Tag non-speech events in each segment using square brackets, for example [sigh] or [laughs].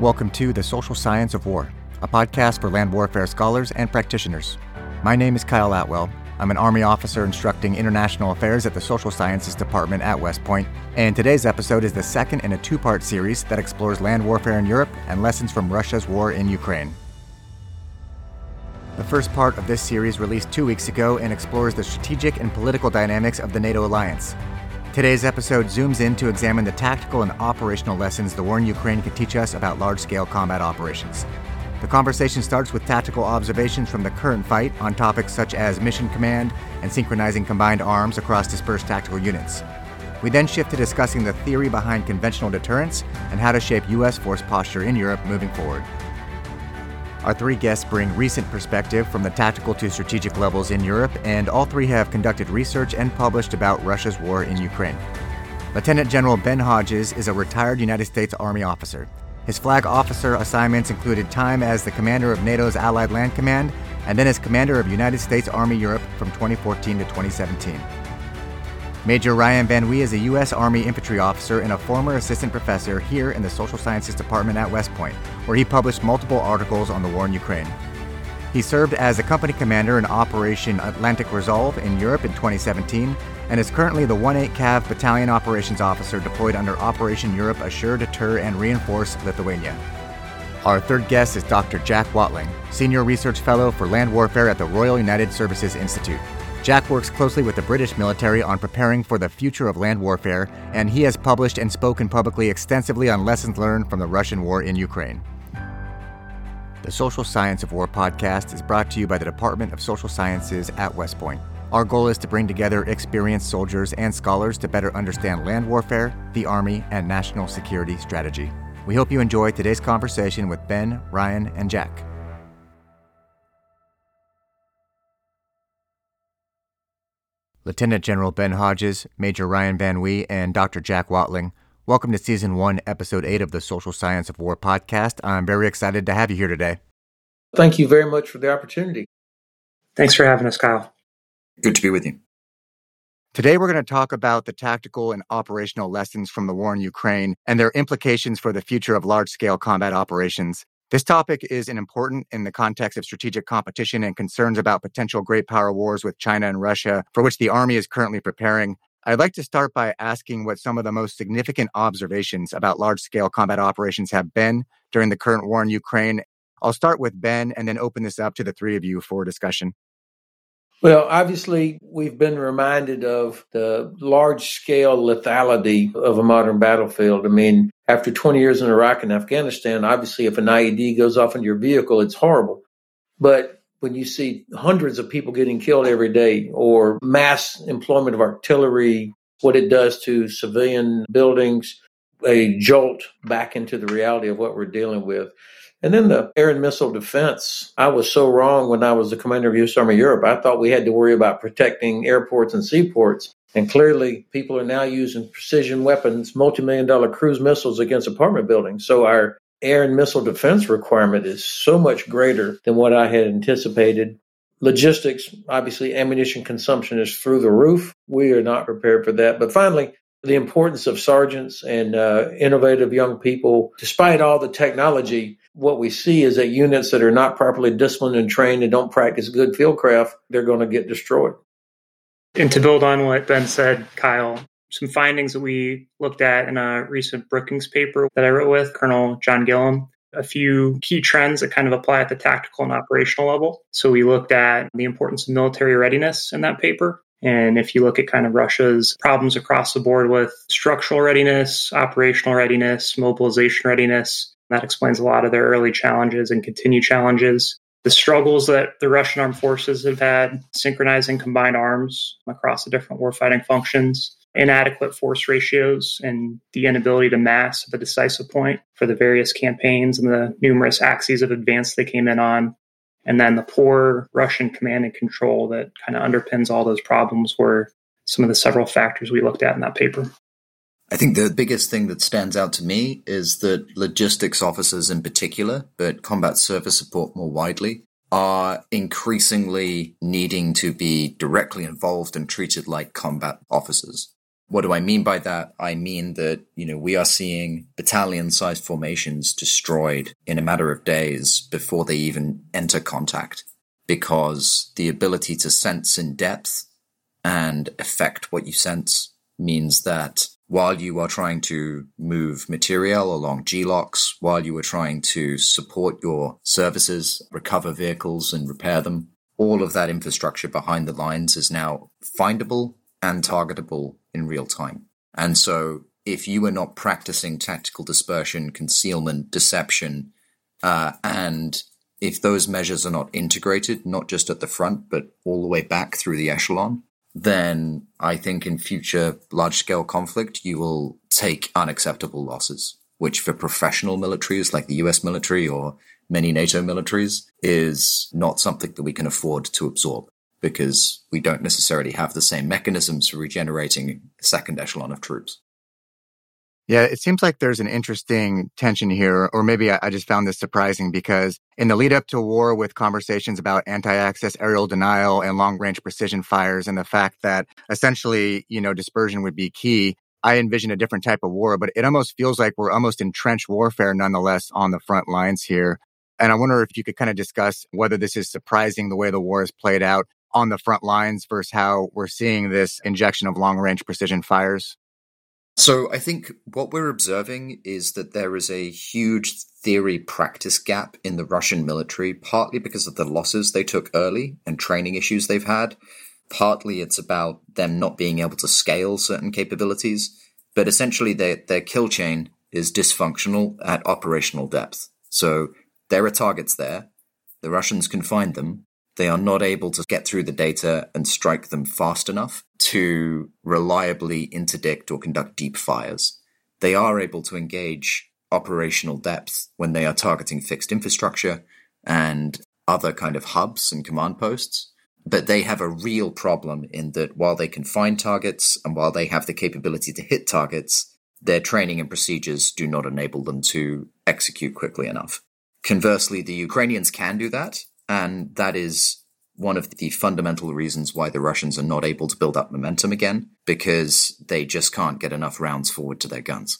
Welcome to The Social Science of War, a podcast for land warfare scholars and practitioners. My name is Kyle Atwell. I'm an Army officer instructing international affairs at the Social Sciences Department at West Point, and today's episode is the second in a two part series that explores land warfare in Europe and lessons from Russia's war in Ukraine. The first part of this series released two weeks ago and explores the strategic and political dynamics of the NATO alliance. Today's episode zooms in to examine the tactical and operational lessons the war in Ukraine can teach us about large scale combat operations. The conversation starts with tactical observations from the current fight on topics such as mission command and synchronizing combined arms across dispersed tactical units. We then shift to discussing the theory behind conventional deterrence and how to shape U.S. force posture in Europe moving forward. Our three guests bring recent perspective from the tactical to strategic levels in Europe, and all three have conducted research and published about Russia's war in Ukraine. Lieutenant General Ben Hodges is a retired United States Army officer. His flag officer assignments included time as the commander of NATO's Allied Land Command and then as commander of United States Army Europe from 2014 to 2017. Major Ryan Van Wie is a U.S. Army infantry officer and a former assistant professor here in the Social Sciences Department at West Point, where he published multiple articles on the war in Ukraine. He served as a company commander in Operation Atlantic Resolve in Europe in 2017 and is currently the 1-8 Cav Battalion Operations Officer deployed under Operation Europe Assure, Deter, and Reinforce Lithuania. Our third guest is Dr. Jack Watling, Senior Research Fellow for Land Warfare at the Royal United Services Institute. Jack works closely with the British military on preparing for the future of land warfare, and he has published and spoken publicly extensively on lessons learned from the Russian war in Ukraine. The Social Science of War podcast is brought to you by the Department of Social Sciences at West Point. Our goal is to bring together experienced soldiers and scholars to better understand land warfare, the Army, and national security strategy. We hope you enjoy today's conversation with Ben, Ryan, and Jack. Lieutenant General Ben Hodges, Major Ryan Van Wie, and Dr. Jack Watling. Welcome to Season 1, Episode 8 of the Social Science of War podcast. I'm very excited to have you here today. Thank you very much for the opportunity. Thanks for having us, Kyle. Good to be with you. Today, we're going to talk about the tactical and operational lessons from the war in Ukraine and their implications for the future of large scale combat operations. This topic is important in the context of strategic competition and concerns about potential great power wars with China and Russia, for which the Army is currently preparing. I'd like to start by asking what some of the most significant observations about large scale combat operations have been during the current war in Ukraine. I'll start with Ben and then open this up to the three of you for discussion. Well, obviously, we've been reminded of the large scale lethality of a modern battlefield. I mean, after 20 years in Iraq and Afghanistan, obviously, if an IED goes off in your vehicle, it's horrible. But when you see hundreds of people getting killed every day or mass employment of artillery, what it does to civilian buildings, a jolt back into the reality of what we're dealing with. And then the air and missile defense. I was so wrong when I was the commander of U.S. Army Europe. I thought we had to worry about protecting airports and seaports. And clearly, people are now using precision weapons, multi million dollar cruise missiles against apartment buildings. So our air and missile defense requirement is so much greater than what I had anticipated. Logistics, obviously, ammunition consumption is through the roof. We are not prepared for that. But finally, the importance of sergeants and uh, innovative young people, despite all the technology, what we see is that units that are not properly disciplined and trained and don't practice good fieldcraft, they're going to get destroyed. And to build on what Ben said, Kyle, some findings that we looked at in a recent Brookings paper that I wrote with Colonel John Gillam, a few key trends that kind of apply at the tactical and operational level. So we looked at the importance of military readiness in that paper. And if you look at kind of Russia's problems across the board with structural readiness, operational readiness, mobilization readiness, that explains a lot of their early challenges and continued challenges. The struggles that the Russian armed forces have had synchronizing combined arms across the different warfighting functions, inadequate force ratios, and the inability to mass at the decisive point for the various campaigns and the numerous axes of advance they came in on. And then the poor Russian command and control that kind of underpins all those problems were some of the several factors we looked at in that paper. I think the biggest thing that stands out to me is that logistics officers in particular, but combat service support more widely, are increasingly needing to be directly involved and treated like combat officers. What do I mean by that? I mean that, you know, we are seeing battalion sized formations destroyed in a matter of days before they even enter contact because the ability to sense in depth and affect what you sense means that while you are trying to move material along G-LOCs, while you are trying to support your services, recover vehicles and repair them, all of that infrastructure behind the lines is now findable and targetable in real time. And so if you are not practicing tactical dispersion, concealment, deception, uh, and if those measures are not integrated, not just at the front, but all the way back through the echelon, then I think in future large scale conflict, you will take unacceptable losses, which for professional militaries like the US military or many NATO militaries is not something that we can afford to absorb because we don't necessarily have the same mechanisms for regenerating second echelon of troops. Yeah, it seems like there's an interesting tension here, or maybe I, just found this surprising because in the lead up to war with conversations about anti-access area denial and long range precision fires and the fact that essentially, you know, dispersion would be key, I envision a different type of war, but it almost feels like we're almost in trench warfare nonetheless on the front lines here. And I wonder if you could kind of discuss whether this is surprising the way the war has played out on the front lines versus how we're seeing this injection of long range precision fires. So I think what we're observing is that there is a huge theory practice gap in the Russian military, partly because of the losses they took early and training issues they've had. Partly it's about them not being able to scale certain capabilities, but essentially their, their kill chain is dysfunctional at operational depth. So there are targets there. The Russians can find them, they are not able to get through the data and strike them fast enough to reliably interdict or conduct deep fires. They are able to engage operational depth when they are targeting fixed infrastructure and other kind of hubs and command posts. But they have a real problem in that while they can find targets and while they have the capability to hit targets, their training and procedures do not enable them to execute quickly enough. Conversely, the Ukrainians can do that, and that is one of the fundamental reasons why the Russians are not able to build up momentum again, because they just can't get enough rounds forward to their guns.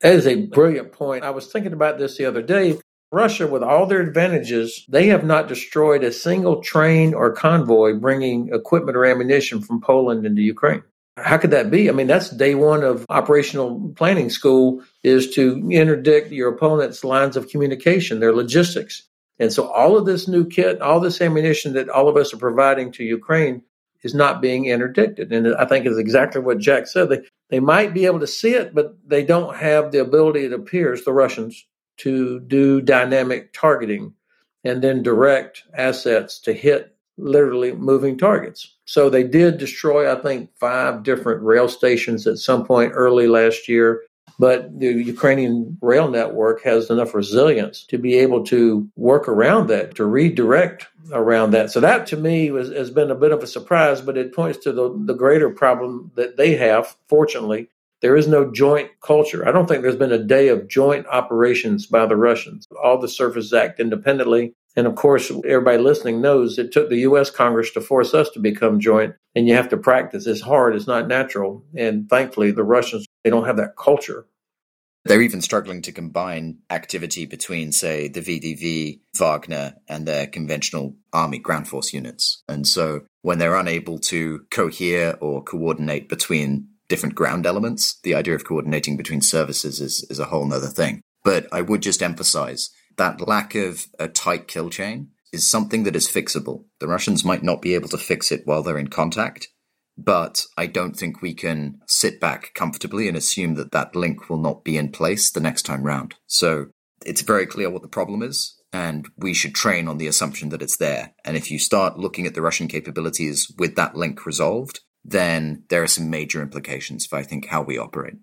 That is a brilliant point. I was thinking about this the other day. Russia, with all their advantages, they have not destroyed a single train or convoy bringing equipment or ammunition from Poland into Ukraine. How could that be? I mean, that's day one of operational planning school is to interdict your opponent's lines of communication, their logistics. And so all of this new kit, all this ammunition that all of us are providing to Ukraine is not being interdicted. And I think is exactly what Jack said. They, they might be able to see it, but they don't have the ability, it appears, the Russians, to do dynamic targeting and then direct assets to hit literally moving targets. So they did destroy, I think, five different rail stations at some point early last year. But the Ukrainian rail network has enough resilience to be able to work around that, to redirect around that. So that to me was, has been a bit of a surprise, but it points to the, the greater problem that they have, fortunately. There is no joint culture. I don't think there's been a day of joint operations by the Russians. All the services act independently. And of course, everybody listening knows it took the U.S. Congress to force us to become joint, and you have to practice. It's hard, it's not natural. And thankfully, the Russians, they don't have that culture. They're even struggling to combine activity between, say, the VDV, Wagner, and their conventional army ground force units. And so when they're unable to cohere or coordinate between different ground elements, the idea of coordinating between services is, is a whole nother thing. But I would just emphasize that lack of a tight kill chain is something that is fixable. The Russians might not be able to fix it while they're in contact, but I don't think we can sit back comfortably and assume that that link will not be in place the next time round. So it's very clear what the problem is, and we should train on the assumption that it's there. And if you start looking at the Russian capabilities with that link resolved, then there are some major implications for, I think, how we operate.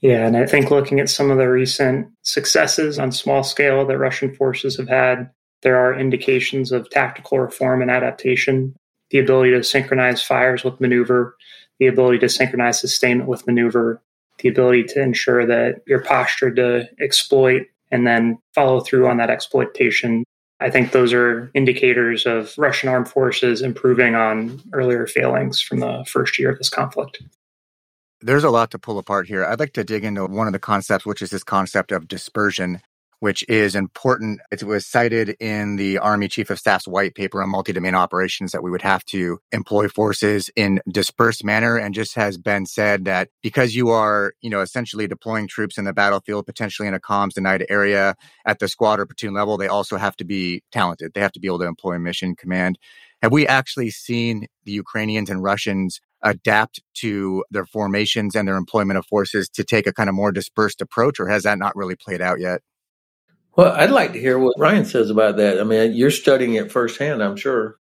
Yeah, and I think looking at some of the recent successes on small scale that Russian forces have had, there are indications of tactical reform and adaptation the ability to synchronize fires with maneuver, the ability to synchronize sustainment with maneuver, the ability to ensure that you're postured to exploit and then follow through on that exploitation. I think those are indicators of Russian armed forces improving on earlier failings from the first year of this conflict. There's a lot to pull apart here. I'd like to dig into one of the concepts, which is this concept of dispersion which is important. It was cited in the Army Chief of Staff's white paper on multi-domain operations that we would have to employ forces in dispersed manner and just has been said that because you are, you know, essentially deploying troops in the battlefield, potentially in a comms denied area at the squad or platoon level, they also have to be talented. They have to be able to employ mission command. Have we actually seen the Ukrainians and Russians adapt to their formations and their employment of forces to take a kind of more dispersed approach, or has that not really played out yet? Well, I'd like to hear what Ryan says about that. I mean, you're studying it firsthand, I'm sure.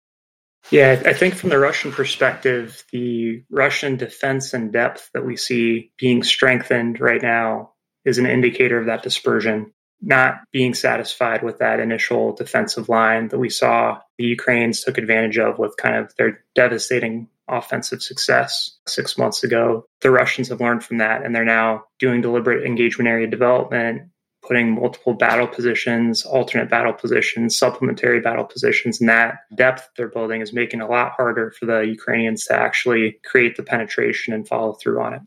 Yeah, I think from the Russian perspective, the Russian defense and depth that we see being strengthened right now is an indicator of that dispersion. Not being satisfied with that initial defensive line that we saw the Ukrainians took advantage of with kind of their devastating offensive success six months ago. The Russians have learned from that and they're now doing deliberate engagement area development, putting multiple battle positions, alternate battle positions, supplementary battle positions, and that depth they're building is making it a lot harder for the Ukrainians to actually create the penetration and follow through on it.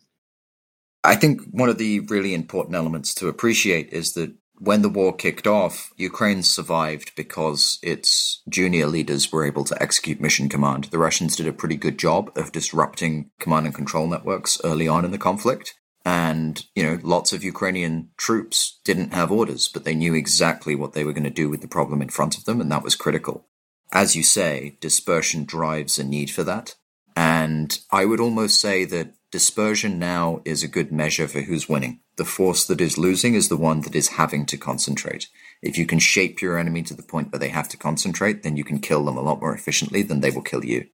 I think one of the really important elements to appreciate is that when the war kicked off, Ukraine survived because its junior leaders were able to execute mission command. The Russians did a pretty good job of disrupting command and control networks early on in the conflict. And, you know, lots of Ukrainian troops didn't have orders, but they knew exactly what they were going to do with the problem in front of them, and that was critical. As you say, dispersion drives a need for that. And I would almost say that dispersion now is a good measure for who's winning. The force that is losing is the one that is having to concentrate. If you can shape your enemy to the point where they have to concentrate, then you can kill them a lot more efficiently than they will kill you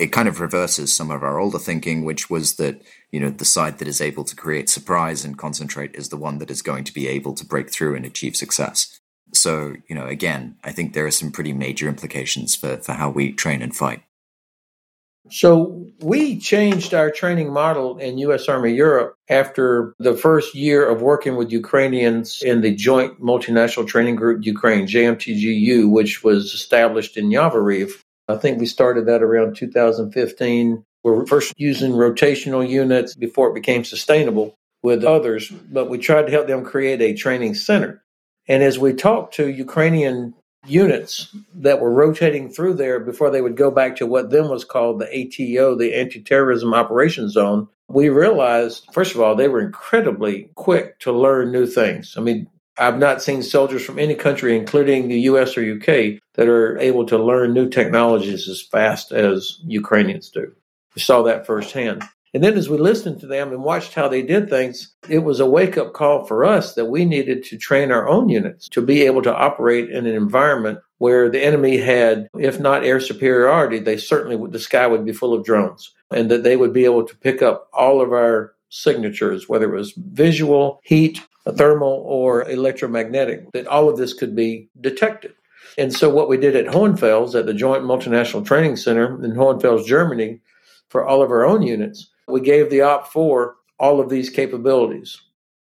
it kind of reverses some of our older thinking, which was that, you know, the side that is able to create surprise and concentrate is the one that is going to be able to break through and achieve success. So, you know, again, I think there are some pretty major implications for, for how we train and fight. So we changed our training model in U.S. Army Europe after the first year of working with Ukrainians in the Joint Multinational Training Group Ukraine, JMTGU, which was established in Yavoriv I think we started that around 2015. We were first using rotational units before it became sustainable with others, but we tried to help them create a training center. And as we talked to Ukrainian units that were rotating through there before they would go back to what then was called the ATO, the Anti Terrorism Operations Zone, we realized, first of all, they were incredibly quick to learn new things. I mean, I've not seen soldiers from any country, including the US or UK, that are able to learn new technologies as fast as Ukrainians do. We saw that firsthand. And then as we listened to them and watched how they did things, it was a wake up call for us that we needed to train our own units to be able to operate in an environment where the enemy had, if not air superiority, they certainly would, the sky would be full of drones and that they would be able to pick up all of our signatures, whether it was visual, heat, thermal or electromagnetic, that all of this could be detected. And so, what we did at Hohenfels, at the Joint Multinational Training Center in Hohenfels, Germany, for all of our own units, we gave the OPFOR all of these capabilities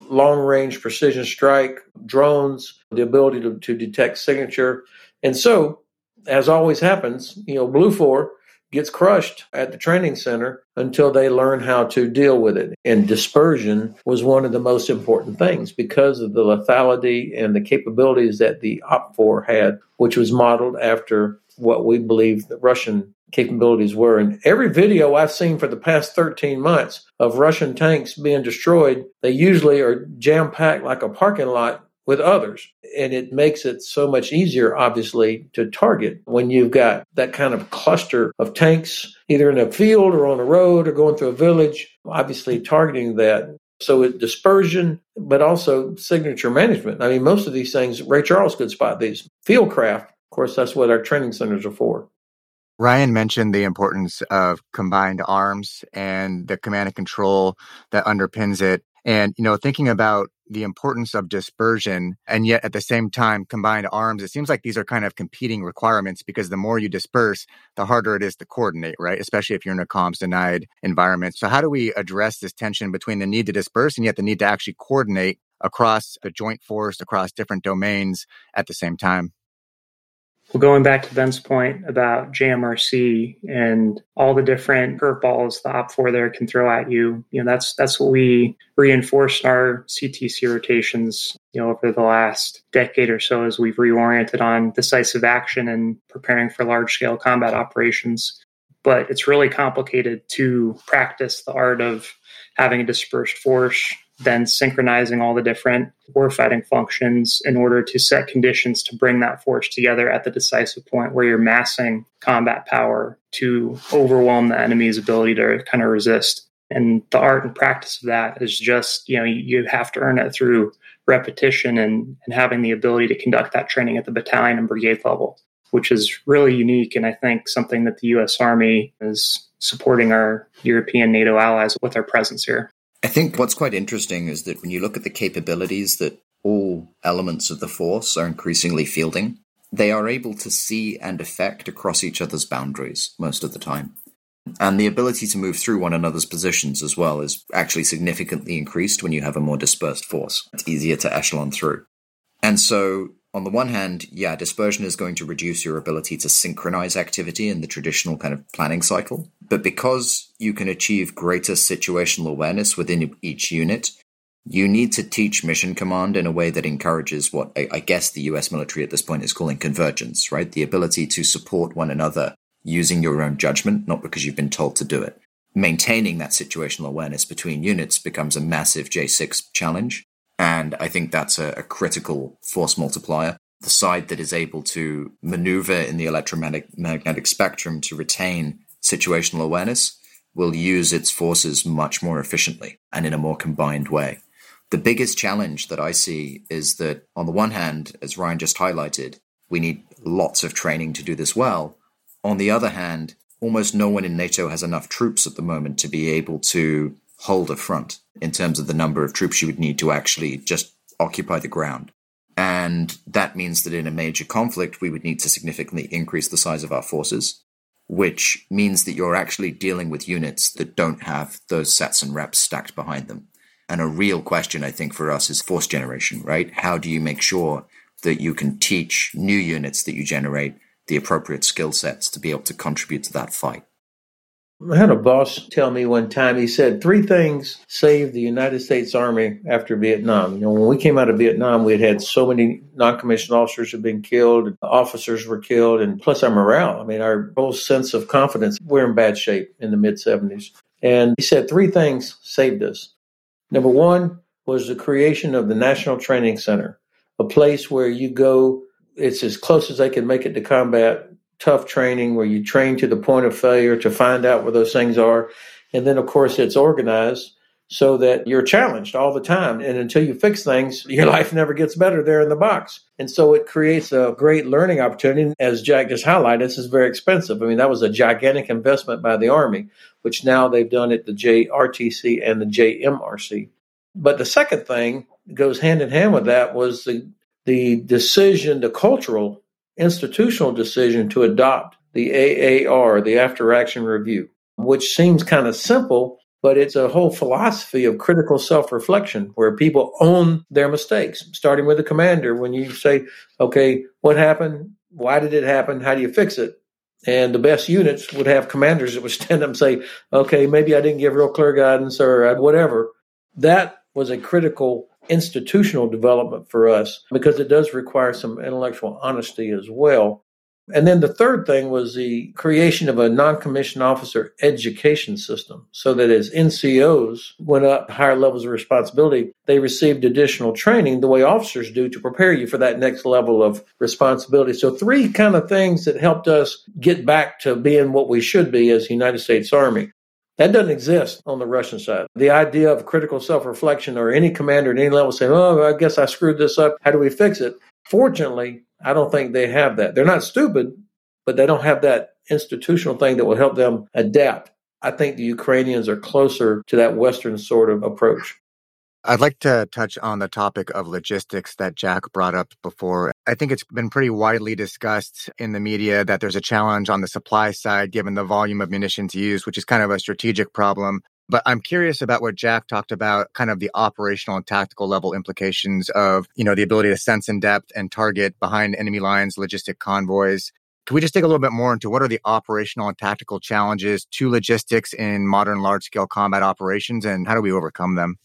long range precision strike, drones, the ability to, to detect signature. And so, as always happens, you know, BLUFOR gets crushed at the training center until they learn how to deal with it. And dispersion was one of the most important things because of the lethality and the capabilities that the OPFOR had, which was modeled after what we believe the Russian capabilities were. And every video I've seen for the past 13 months of Russian tanks being destroyed, they usually are jam packed like a parking lot with others. And it makes it so much easier, obviously, to target when you've got that kind of cluster of tanks, either in a field or on a road or going through a village, obviously targeting that. So it dispersion, but also signature management. I mean, most of these things, Ray Charles could spot these. Fieldcraft, of course, that's what our training centers are for. Ryan mentioned the importance of combined arms and the command and control that underpins it. And, you know, thinking about the importance of dispersion and yet at the same time combined arms, it seems like these are kind of competing requirements because the more you disperse, the harder it is to coordinate, right? Especially if you're in a comms denied environment. So how do we address this tension between the need to disperse and yet the need to actually coordinate across the joint force, across different domains at the same time? Well, going back to Ben's point about JMRC and all the different curveballs the OPFOR there can throw at you, you know, that's that's what we reinforced our CTC rotations, you know, over the last decade or so as we've reoriented on decisive action and preparing for large scale combat operations. But it's really complicated to practice the art of having a dispersed force then synchronizing all the different warfighting functions in order to set conditions to bring that force together at the decisive point where you're massing combat power to overwhelm the enemy's ability to kind of resist. And the art and practice of that is just, you know, you have to earn it through repetition and, and having the ability to conduct that training at the battalion and brigade level, which is really unique. And I think something that the US Army is supporting our European NATO allies with our presence here. I think what's quite interesting is that when you look at the capabilities that all elements of the force are increasingly fielding, they are able to see and affect across each other's boundaries most of the time. And the ability to move through one another's positions as well is actually significantly increased when you have a more dispersed force. It's easier to echelon through. And so on the one hand, yeah, dispersion is going to reduce your ability to synchronize activity in the traditional kind of planning cycle. But because you can achieve greater situational awareness within each unit, you need to teach mission command in a way that encourages what I, guess the US military at this point is calling convergence, right? The ability to support one another using your own judgment, not because you've been told to do it. Maintaining that situational awareness between units becomes a massive J6 challenge. And I think that's a, a critical force multiplier. The side that is able to maneuver in the electromagnetic spectrum to retain situational awareness will use its forces much more efficiently and in a more combined way. The biggest challenge that I see is that, on the one hand, as Ryan just highlighted, we need lots of training to do this well. On the other hand, almost no one in NATO has enough troops at the moment to be able to hold a front in terms of the number of troops you would need to actually just occupy the ground. And that means that in a major conflict, we would need to significantly increase the size of our forces, which means that you're actually dealing with units that don't have those sets and reps stacked behind them. And a real question, I think, for us is force generation, right? How do you make sure that you can teach new units that you generate the appropriate skill sets to be able to contribute to that fight? I had a boss tell me one time, he said, three things saved the United States Army after Vietnam. You know, when we came out of Vietnam, we had had so many non commissioned officers had been killed, officers were killed, and plus our morale. I mean, our whole sense of confidence, we're in bad shape in the mid 70s. And he said, three things saved us. Number one was the creation of the National Training Center, a place where you go, it's as close as they can make it to combat tough training where you train to the point of failure to find out where those things are. And then, of course, it's organized so that you're challenged all the time. And until you fix things, [laughs] your life never gets better there in the box. And so it creates a great learning opportunity. As Jack just highlighted, this is very expensive. I mean, that was a gigantic investment by the Army, which now they've done at the JRTC and the JMRC. But the second thing goes hand in hand with that was the the decision, the cultural institutional decision to adopt the AAR, the After Action Review, which seems kind of simple, but it's a whole philosophy of critical self reflection where people own their mistakes, starting with the commander. When you say, okay, what happened? Why did it happen? How do you fix it? And the best units would have commanders that would [laughs] stand up and say, okay, maybe I didn't give real clear guidance or whatever. That was a critical institutional development for us because it does require some intellectual honesty as well. And then the third thing was the creation of a non commissioned officer education system so that as NCOs went up higher levels of responsibility, they received additional training the way officers do to prepare you for that next level of responsibility. So, three kind of things that helped us get back to being what we should be as the United States Army. That doesn't exist on the Russian side. The idea of critical self reflection or any commander at any level saying, oh, I guess I screwed this up. How do we fix it? Fortunately, I don't think they have that. They're not stupid, but they don't have that institutional thing that will help them adapt. I think the Ukrainians are closer to that Western sort of approach. I'd like to touch on the topic of logistics that Jack brought up before. I think it's been pretty widely discussed in the media that there's a challenge on the supply side given the volume of munitions used, which is kind of a strategic problem. But I'm curious about what Jack talked about, kind of the operational and tactical level implications of, you know, the ability to sense in depth and target behind enemy lines, logistic convoys. Can we just dig a little bit more into what are the operational and tactical challenges to logistics in modern large scale combat operations and how do we overcome them?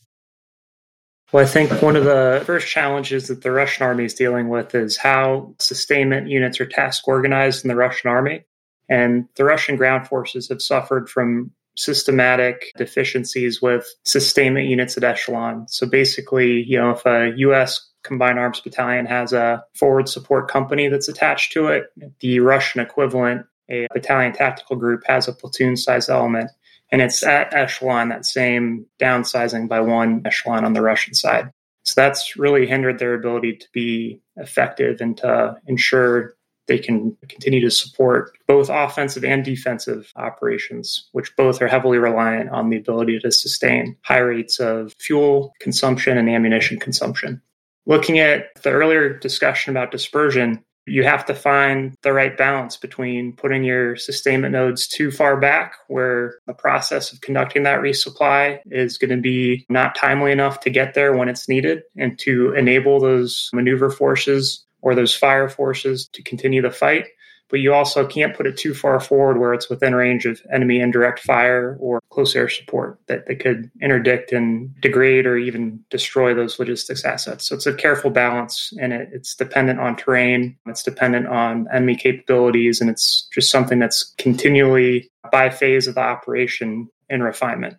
Well, I think one of the first challenges that the Russian army is dealing with is how sustainment units are task organized in the Russian army. And the Russian ground forces have suffered from systematic deficiencies with sustainment units at echelon. So basically, you know, if a U.S. combined arms battalion has a forward support company that's attached to it, the Russian equivalent, a battalion tactical group, has a platoon size element and it's at echelon, that same downsizing by one echelon on the Russian side. So that's really hindered their ability to be effective and to ensure they can continue to support both offensive and defensive operations, which both are heavily reliant on the ability to sustain high rates of fuel consumption and ammunition consumption. Looking at the earlier discussion about dispersion, you have to find the right balance between putting your sustainment nodes too far back, where the process of conducting that resupply is going to be not timely enough to get there when it's needed, and to enable those maneuver forces or those fire forces to continue the fight but you also can't put it too far forward where it's within range of enemy indirect fire or close air support that, that could interdict and degrade or even destroy those logistics assets. So it's a careful balance and it, it's dependent on terrain, it's dependent on enemy capabilities, and it's just something that's continually by phase of the operation in refinement.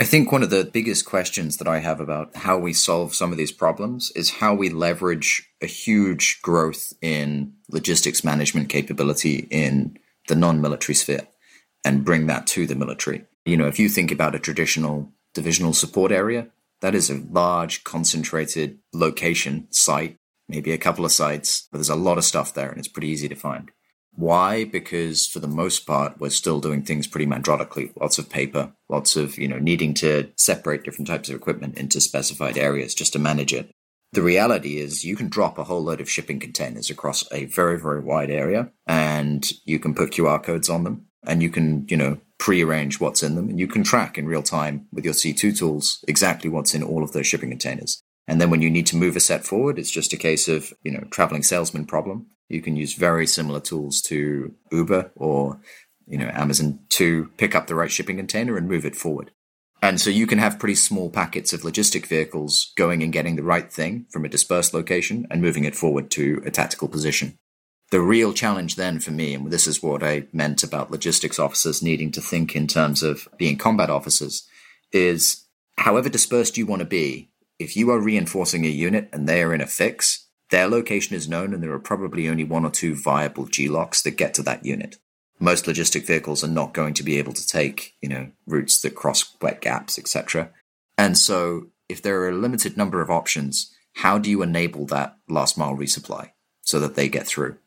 I think one of the biggest questions that I have about how we solve some of these problems is how we leverage a huge growth in logistics management capability in the non military sphere and bring that to the military. You know, if you think about a traditional divisional support area, that is a large, concentrated location site, maybe a couple of sites, but there's a lot of stuff there and it's pretty easy to find. Why? Because for the most part, we're still doing things pretty mandrolically. Lots of paper, lots of, you know, needing to separate different types of equipment into specified areas just to manage it. The reality is you can drop a whole load of shipping containers across a very, very wide area and you can put QR codes on them and you can, you know, prearrange what's in them and you can track in real time with your C2 tools exactly what's in all of those shipping containers. And then when you need to move a set forward, it's just a case of, you know, traveling salesman problem. You can use very similar tools to Uber or, you know, Amazon to pick up the right shipping container and move it forward. And so you can have pretty small packets of logistic vehicles going and getting the right thing from a dispersed location and moving it forward to a tactical position. The real challenge then for me, and this is what I meant about logistics officers needing to think in terms of being combat officers, is however dispersed you want to be, if you are reinforcing a unit and they are in a fix, their location is known and there are probably only one or two viable G-LOCs that get to that unit. Most logistic vehicles are not going to be able to take, you know, routes that cross wet gaps, etc. And so if there are a limited number of options, how do you enable that last mile resupply so that they get through?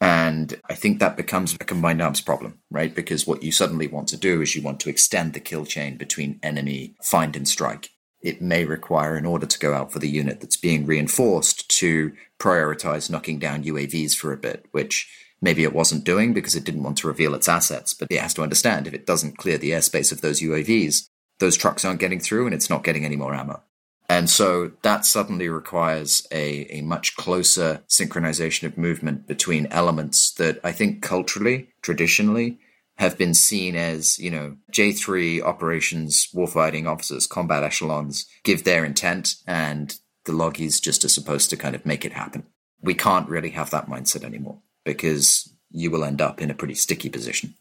And I think that becomes a combined arms problem, right? Because what you suddenly want to do is you want to extend the kill chain between enemy find and strike it may require, in order to go out for the unit that's being reinforced, to prioritize knocking down UAVs for a bit, which maybe it wasn't doing because it didn't want to reveal its assets. But it has to understand if it doesn't clear the airspace of those UAVs, those trucks aren't getting through and it's not getting any more ammo. And so that suddenly requires a, a much closer synchronization of movement between elements that I think culturally, traditionally, have been seen as, you know, J3 operations, warfighting officers, combat echelons give their intent and the loggies just are supposed to kind of make it happen. We can't really have that mindset anymore because you will end up in a pretty sticky position.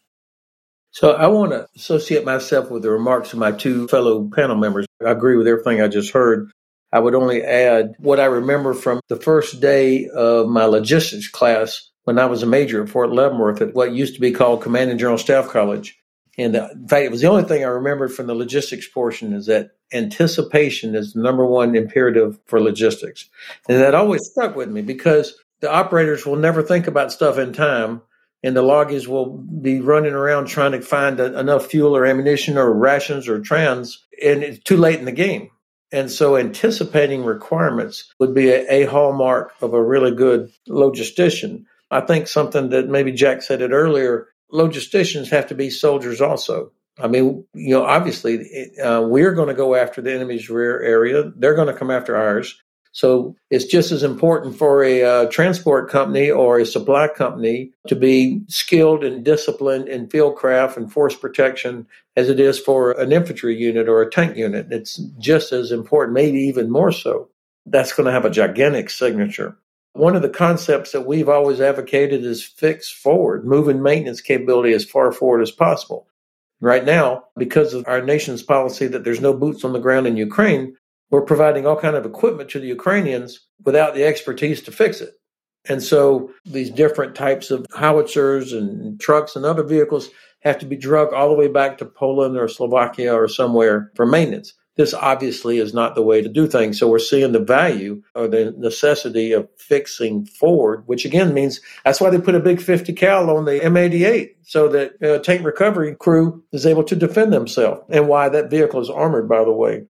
So I want to associate myself with the remarks of my two fellow panel members. I agree with everything I just heard. I would only add what I remember from the first day of my logistics class when I was a major at Fort Leavenworth at what used to be called Command and General Staff College. And uh, in fact, it was the only thing I remembered from the logistics portion is that anticipation is the number one imperative for logistics. And that always stuck with me because the operators will never think about stuff in time and the loggies will be running around trying to find a, enough fuel or ammunition or rations or trans and it's too late in the game. And so anticipating requirements would be a, a hallmark of a really good logistician. I think something that maybe Jack said it earlier logisticians have to be soldiers also. I mean, you know, obviously, uh, we're going to go after the enemy's rear area. They're going to come after ours. So it's just as important for a uh, transport company or a supply company to be skilled and disciplined in field craft and force protection as it is for an infantry unit or a tank unit. It's just as important, maybe even more so. That's going to have a gigantic signature. One of the concepts that we've always advocated is fix forward, moving maintenance capability as far forward as possible. Right now, because of our nation's policy that there's no boots on the ground in Ukraine, we're providing all kind of equipment to the Ukrainians without the expertise to fix it. And so these different types of howitzers and trucks and other vehicles have to be drugged all the way back to Poland or Slovakia or somewhere for maintenance. This obviously is not the way to do things. So we're seeing the value or the necessity of fixing forward, which again means that's why they put a big 50 cal on the M88 so that a tank recovery crew is able to defend themselves and why that vehicle is armored, by the way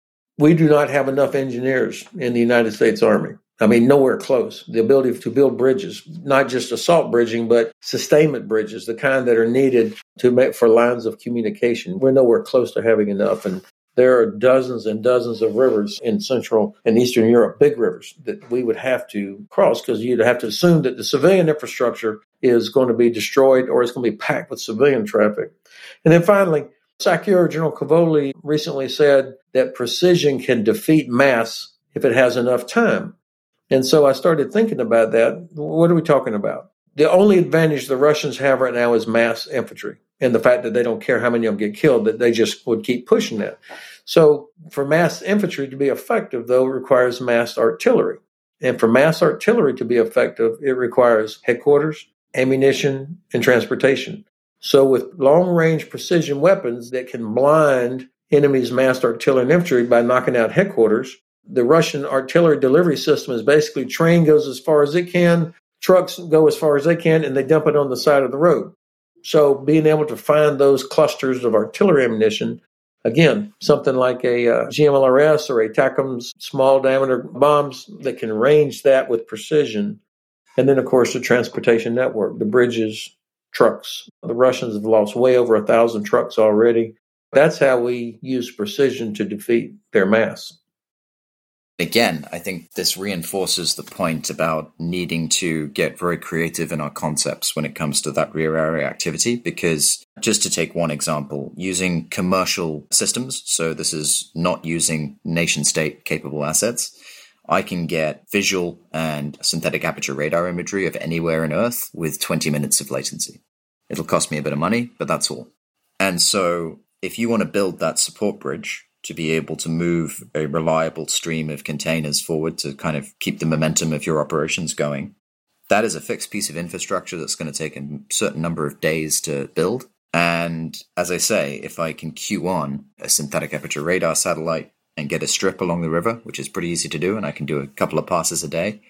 we do not have enough engineers in the United States Army. I mean, nowhere close. The ability to build bridges, not just assault bridging, but sustainment bridges, the kind that are needed to make for lines of communication. We're nowhere close to having enough. And there are dozens and dozens of rivers in Central and Eastern Europe, big rivers that we would have to cross because you'd have to assume that the civilian infrastructure is going to be destroyed or it's going to be packed with civilian traffic. And then finally, SACEUR General Cavoli recently said that precision can defeat mass if it has enough time. And so I started thinking about that. What are we talking about? The only advantage the Russians have right now is mass infantry and the fact that they don't care how many of them get killed, that they just would keep pushing that. So for mass infantry to be effective, though, it requires mass artillery. And for mass artillery to be effective, it requires headquarters, ammunition, and transportation. So, with long range precision weapons that can blind enemy's mass artillery and infantry by knocking out headquarters, the Russian artillery delivery system is basically train goes as far as it can, trucks go as far as they can, and they dump it on the side of the road. So, being able to find those clusters of artillery ammunition, again, something like a uh, GMLRS or a ATACMS small diameter bombs that can range that with precision. And then, of course, the transportation network, the bridges, trucks. The Russians have lost way over a thousand trucks already. That's how we use precision to defeat their mass. Again, I think this reinforces the point about needing to get very creative in our concepts when it comes to that rear area activity. Because, just to take one example, using commercial systems, so this is not using nation state capable assets, I can get visual and synthetic aperture radar imagery of anywhere on Earth with 20 minutes of latency. It'll cost me a bit of money, but that's all. And so, if you want to build that support bridge to be able to move a reliable stream of containers forward to kind of keep the momentum of your operations going, that is a fixed piece of infrastructure that's going to take a certain number of days to build. And as I say, if I can cue on a synthetic aperture radar satellite and get a strip along the river, which is pretty easy to do, and I can do a couple of passes a day,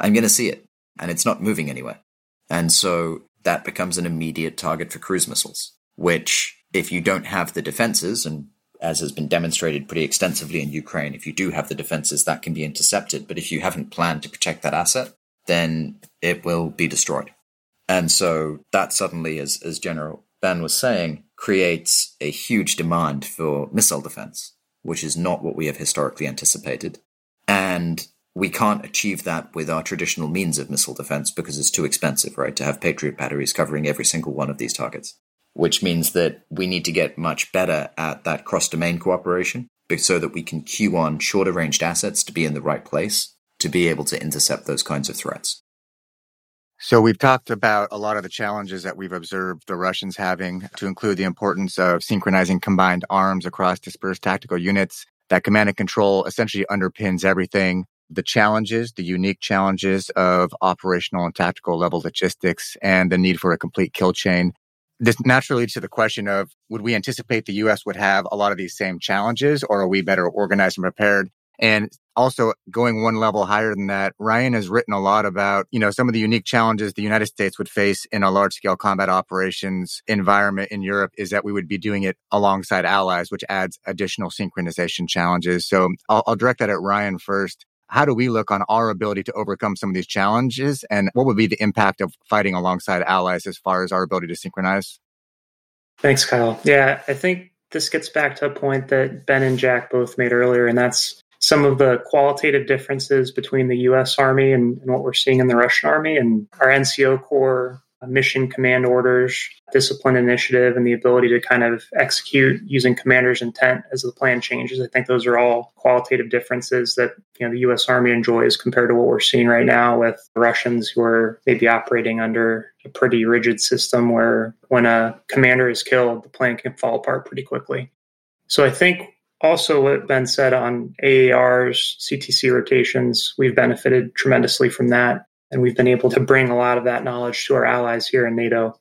I'm going to see it. And it's not moving anywhere. And so that becomes an immediate target for cruise missiles, which, if you don't have the defenses, and as has been demonstrated pretty extensively in Ukraine, if you do have the defenses, that can be intercepted. But if you haven't planned to protect that asset, then it will be destroyed. And so that suddenly, as, as General Ben was saying, creates a huge demand for missile defense which is not what we have historically anticipated. And we can't achieve that with our traditional means of missile defense because it's too expensive, right? To have Patriot batteries covering every single one of these targets. Which means that we need to get much better at that cross domain cooperation so that we can cue on shorter ranged assets to be in the right place to be able to intercept those kinds of threats. So we've talked about a lot of the challenges that we've observed the Russians having to include the importance of synchronizing combined arms across dispersed tactical units. That command and control essentially underpins everything. The challenges, the unique challenges of operational and tactical level logistics and the need for a complete kill chain. This naturally leads to the question of would we anticipate the US would have a lot of these same challenges or are we better organized and prepared? And also going one level higher than that, Ryan has written a lot about, you know, some of the unique challenges the United States would face in a large scale combat operations environment in Europe is that we would be doing it alongside allies, which adds additional synchronization challenges. So I'll, I'll direct that at Ryan first. How do we look on our ability to overcome some of these challenges? And what would be the impact of fighting alongside allies as far as our ability to synchronize? Thanks, Kyle. Yeah, I think this gets back to a point that Ben and Jack both made earlier, and that's some of the qualitative differences between the US Army and, and what we're seeing in the Russian Army and our NCO Corps Uh, mission command orders, discipline initiative, and the ability to kind of execute using commander's intent as the plan changes. I think those are all qualitative differences that you know the U.S. Army enjoys compared to what we're seeing right now with Russians who are maybe operating under a pretty rigid system where when a commander is killed, the plan can fall apart pretty quickly. So I think also what Ben said on AAR's CTC rotations, we've benefited tremendously from that. And we've been able to bring a lot of that knowledge to our allies here in NATO.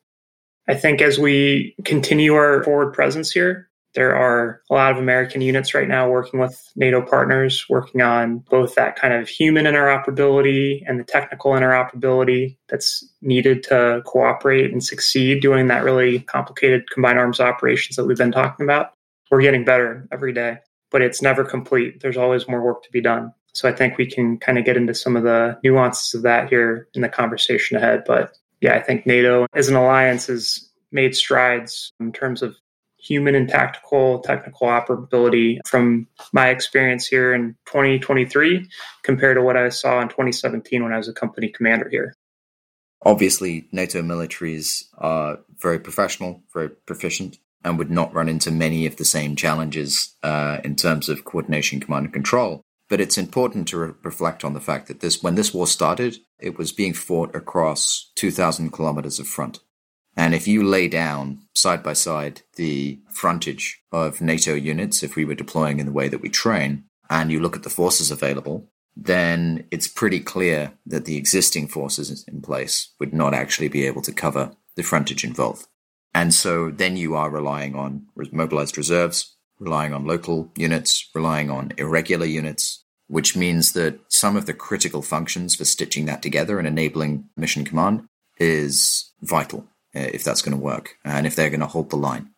I think as we continue our forward presence here, there are a lot of American units right now working with NATO partners, working on both that kind of human interoperability and the technical interoperability that's needed to cooperate and succeed doing that really complicated combined arms operations that we've been talking about. We're getting better every day, but it's never complete. There's always more work to be done. So I think we can kind of get into some of the nuances of that here in the conversation ahead. But yeah, I think NATO as an alliance has made strides in terms of human and tactical technical operability from my experience here in 2023 compared to what I saw in 2017 when I was a company commander here. Obviously, NATO militaries are very professional, very proficient, and would not run into many of the same challenges uh, in terms of coordination, command, and control. But it's important to re- reflect on the fact that this, when this war started, it was being fought across 2,000 kilometers of front. And if you lay down side by side the frontage of NATO units, if we were deploying in the way that we train, and you look at the forces available, then it's pretty clear that the existing forces in place would not actually be able to cover the frontage involved. And so then you are relying on mobilized reserves, relying on local units, relying on irregular units, which means that some of the critical functions for stitching that together and enabling mission command is vital uh, if that's going to work and if they're going to hold the line,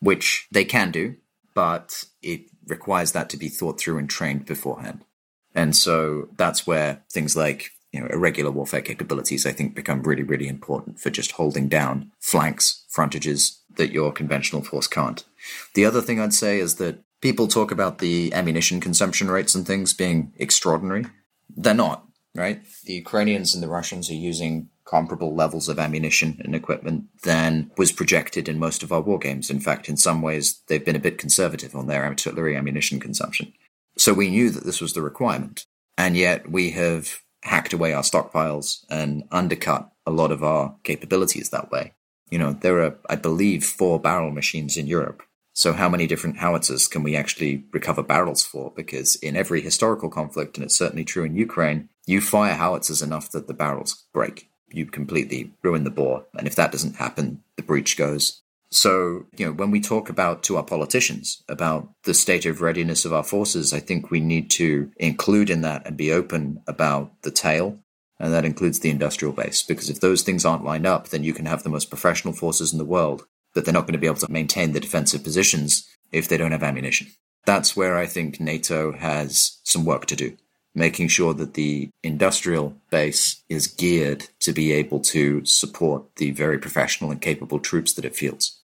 which they can do, but it requires that to be thought through and trained beforehand. And so that's where things like you know, irregular warfare capabilities, I think, become really, really important for just holding down flanks, frontages that your conventional force can't. The other thing I'd say is that people talk about the ammunition consumption rates and things being extraordinary. They're not, right? The Ukrainians and the Russians are using comparable levels of ammunition and equipment than was projected in most of our war games. In fact, in some ways, they've been a bit conservative on their artillery ammunition consumption. So we knew that this was the requirement. And yet we have hacked away our stockpiles and undercut a lot of our capabilities that way. You know, there are, I believe, four barrel machines in Europe. So, how many different howitzers can we actually recover barrels for? Because in every historical conflict, and it's certainly true in Ukraine, you fire howitzers enough that the barrels break. You completely ruin the bore. And if that doesn't happen, the breach goes. So, you know, when we talk about to our politicians about the state of readiness of our forces, I think we need to include in that and be open about the tail and that includes the industrial base. Because if those things aren't lined up, then you can have the most professional forces in the world, but they're not going to be able to maintain the defensive positions if they don't have ammunition. That's where I think NATO has some work to do, making sure that the industrial base is geared to be able to support the very professional and capable troops that it fields.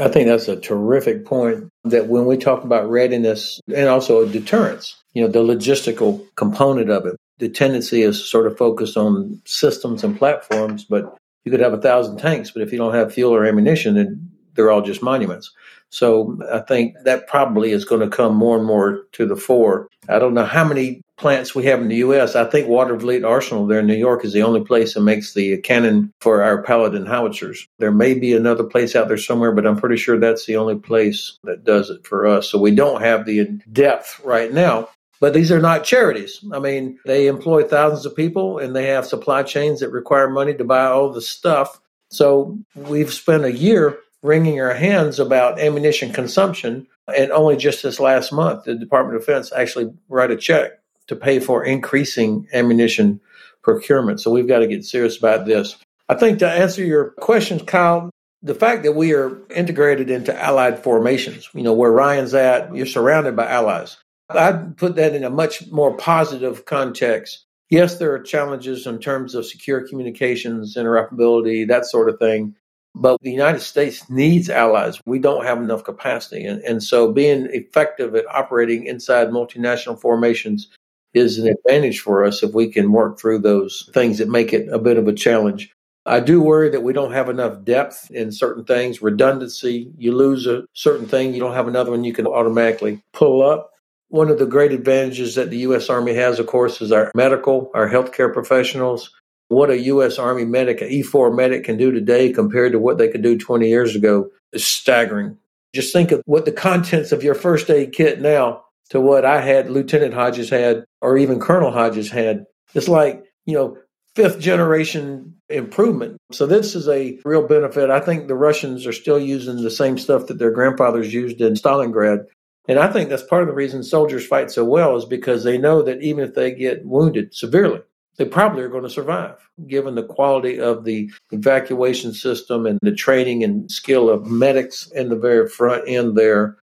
I think that's a terrific point that when we talk about readiness and also deterrence, you know, the logistical component of it, the tendency is sort of focused on systems and platforms, but you could have a thousand tanks, but if you don't have fuel or ammunition, then they're all just monuments. So I think that probably is going to come more and more to the fore. I don't know how many plants we have in the U.S. I think Water Watervliet Arsenal there in New York is the only place that makes the cannon for our Paladin howitzers. There may be another place out there somewhere, but I'm pretty sure that's the only place that does it for us. So we don't have the depth right now. But these are not charities. I mean, they employ thousands of people and they have supply chains that require money to buy all the stuff. So we've spent a year wringing our hands about ammunition consumption. And only just this last month, the Department of Defense actually write a check to pay for increasing ammunition procurement. So we've got to get serious about this. I think to answer your questions, Kyle, the fact that we are integrated into allied formations, you know, where Ryan's at, you're surrounded by allies. I'd put that in a much more positive context. Yes, there are challenges in terms of secure communications, interoperability, that sort of thing. But the United States needs allies. We don't have enough capacity. And, and so being effective at operating inside multinational formations is an advantage for us if we can work through those things that make it a bit of a challenge. I do worry that we don't have enough depth in certain things, redundancy. You lose a certain thing, you don't have another one you can automatically pull up. One of the great advantages that the U.S. Army has, of course, is our medical, our healthcare professionals. What a U.S. Army medic, an E4 medic can do today compared to what they could do 20 years ago is staggering. Just think of what the contents of your first aid kit now to what I had, Lieutenant Hodges had, or even Colonel Hodges had. It's like, you know, fifth generation improvement. So this is a real benefit. I think the Russians are still using the same stuff that their grandfathers used in Stalingrad. And I think that's part of the reason soldiers fight so well is because they know that even if they get wounded severely, they probably are going to survive, given the quality of the evacuation system and the training and skill of medics in the very front end there.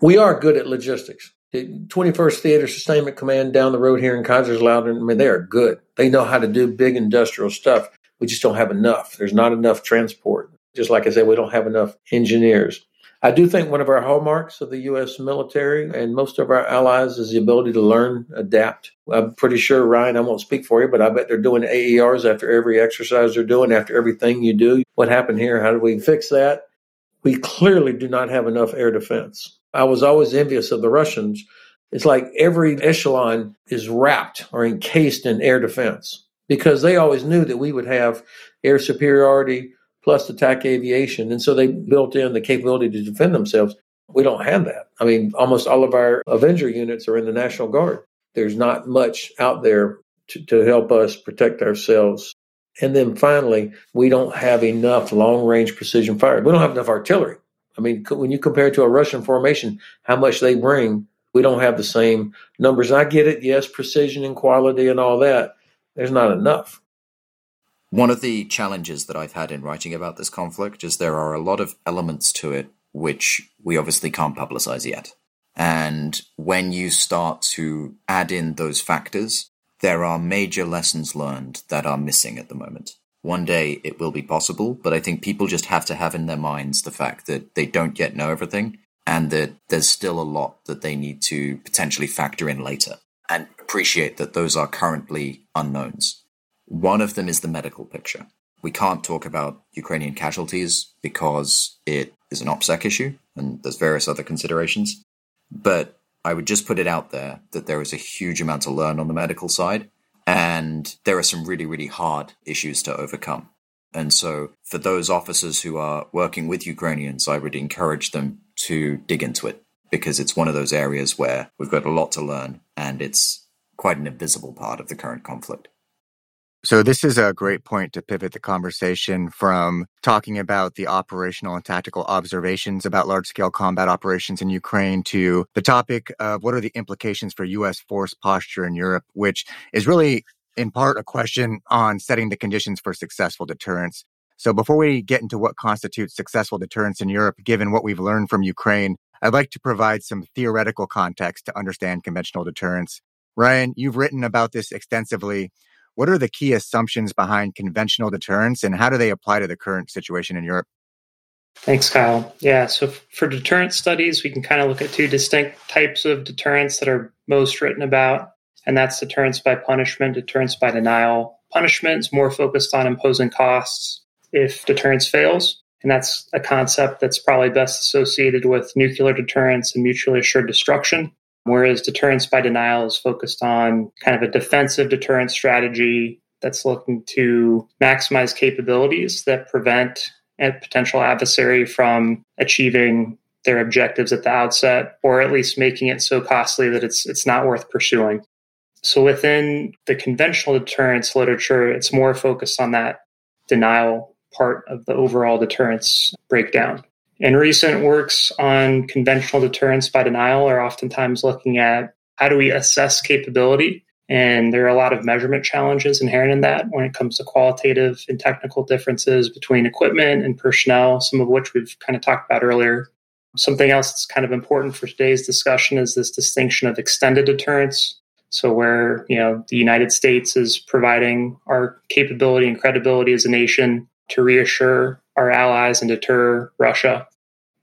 We are good at logistics. The 21st Theater Sustainment Command down the road here in Kaiserslautern, I mean, they are good. They know how to do big industrial stuff. We just don't have enough. There's not enough transport. Just like I said, we don't have enough engineers. I do think one of our hallmarks of the U.S. military and most of our allies is the ability to learn, adapt. I'm pretty sure, Ryan, I won't speak for you, but I bet they're doing AARs after every exercise they're doing, after everything you do. What happened here? How do we fix that? We clearly do not have enough air defense. I was always envious of the Russians. It's like every echelon is wrapped or encased in air defense because they always knew that we would have air superiority, plus attack aviation. And so they built in the capability to defend themselves. We don't have that. I mean, almost all of our Avenger units are in the National Guard. There's not much out there to, to help us protect ourselves. And then finally, we don't have enough long range precision fire. We don't have enough artillery. I mean, when you compare it to a Russian formation, how much they bring, we don't have the same numbers. I get it. Yes, precision and quality and all that. There's not enough. One of the challenges that I've had in writing about this conflict is there are a lot of elements to it which we obviously can't publicize yet. And when you start to add in those factors, there are major lessons learned that are missing at the moment. One day it will be possible, but I think people just have to have in their minds the fact that they don't yet know everything and that there's still a lot that they need to potentially factor in later and appreciate that those are currently unknowns. One of them is the medical picture. We can't talk about Ukrainian casualties because it is an OPSEC issue and there's various other considerations. But I would just put it out there that there is a huge amount to learn on the medical side and there are some really, really hard issues to overcome. And so, for those officers who are working with Ukrainians, I would encourage them to dig into it because it's one of those areas where we've got a lot to learn and it's quite an invisible part of the current conflict. So this is a great point to pivot the conversation from talking about the operational and tactical observations about large scale combat operations in Ukraine to the topic of what are the implications for U.S. force posture in Europe, which is really in part a question on setting the conditions for successful deterrence. So before we get into what constitutes successful deterrence in Europe, given what we've learned from Ukraine, I'd like to provide some theoretical context to understand conventional deterrence. Ryan, you've written about this extensively. What are the key assumptions behind conventional deterrence and how do they apply to the current situation in Europe? Thanks, Kyle. Yeah, so for deterrence studies, we can kind of look at two distinct types of deterrence that are most written about, and that's deterrence by punishment, deterrence by denial. Punishment is more focused on imposing costs if deterrence fails, and that's a concept that's probably best associated with nuclear deterrence and mutually assured destruction. Whereas deterrence by denial is focused on kind of a defensive deterrence strategy that's looking to maximize capabilities that prevent a potential adversary from achieving their objectives at the outset, or at least making it so costly that it's it's not worth pursuing. So within the conventional deterrence literature, it's more focused on that denial part of the overall deterrence breakdown. And recent works on conventional deterrence by denial are oftentimes looking at how do we assess capability. And there are a lot of measurement challenges inherent in that when it comes to qualitative and technical differences between equipment and personnel, some of which we've kind of talked about earlier. Something else that's kind of important for today's discussion is this distinction of extended deterrence. So where, you know, the United States is providing our capability and credibility as a nation to reassure our allies and deter Russia.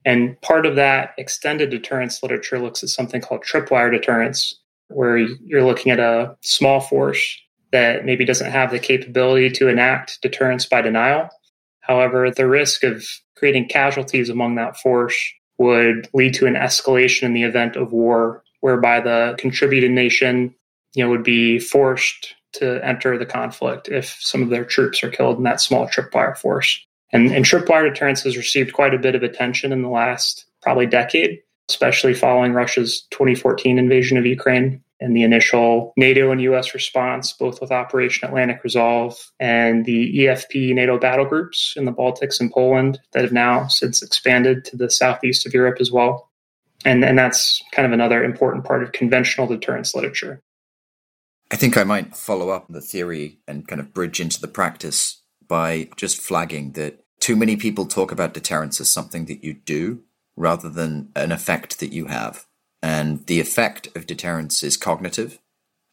And part of that extended deterrence literature looks at something called tripwire deterrence, where you're looking at a small force that maybe doesn't have the capability to enact deterrence by denial. However, the risk of creating casualties among that force would lead to an escalation in the event of war, whereby the contributing nation you know, would be forced to enter the conflict if some of their troops are killed in that small tripwire force. And, and tripwire deterrence has received quite a bit of attention in the last probably decade, especially following Russia's 2014 invasion of Ukraine and the initial NATO and US response, both with Operation Atlantic Resolve and the EFP NATO battle groups in the Baltics and Poland that have now since expanded to the southeast of Europe as well. And, and that's kind of another important part of conventional deterrence literature. I think I might follow up the theory and kind of bridge into the practice by just flagging that too many people talk about deterrence as something that you do rather than an effect that you have. And the effect of deterrence is cognitive.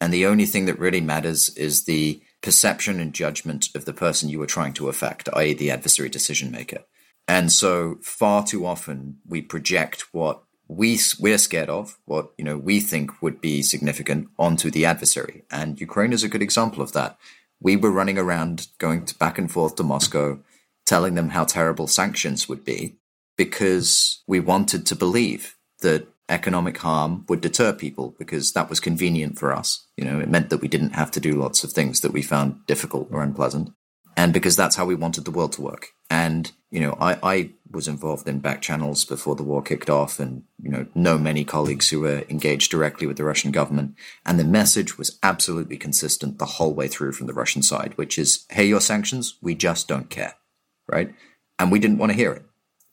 And the only thing that really matters is the perception and judgment of the person you are trying to affect, i.e., the adversary decision maker. And so, far too often, we project what we we're scared of, what you know we think would be significant, onto the adversary. And Ukraine is a good example of that. We were running around, going back and forth to Moscow, telling them how terrible sanctions would be, because we wanted to believe that economic harm would deter people because that was convenient for us. You know, it meant that we didn't have to do lots of things that we found difficult or unpleasant. And because that's how we wanted the world to work. And, you know, I, I was involved in back channels before the war kicked off and, you know, know many colleagues who were engaged directly with the Russian government. And the message was absolutely consistent the whole way through from the Russian side, which is, hey, your sanctions, we just don't care. Right. And we didn't want to hear it.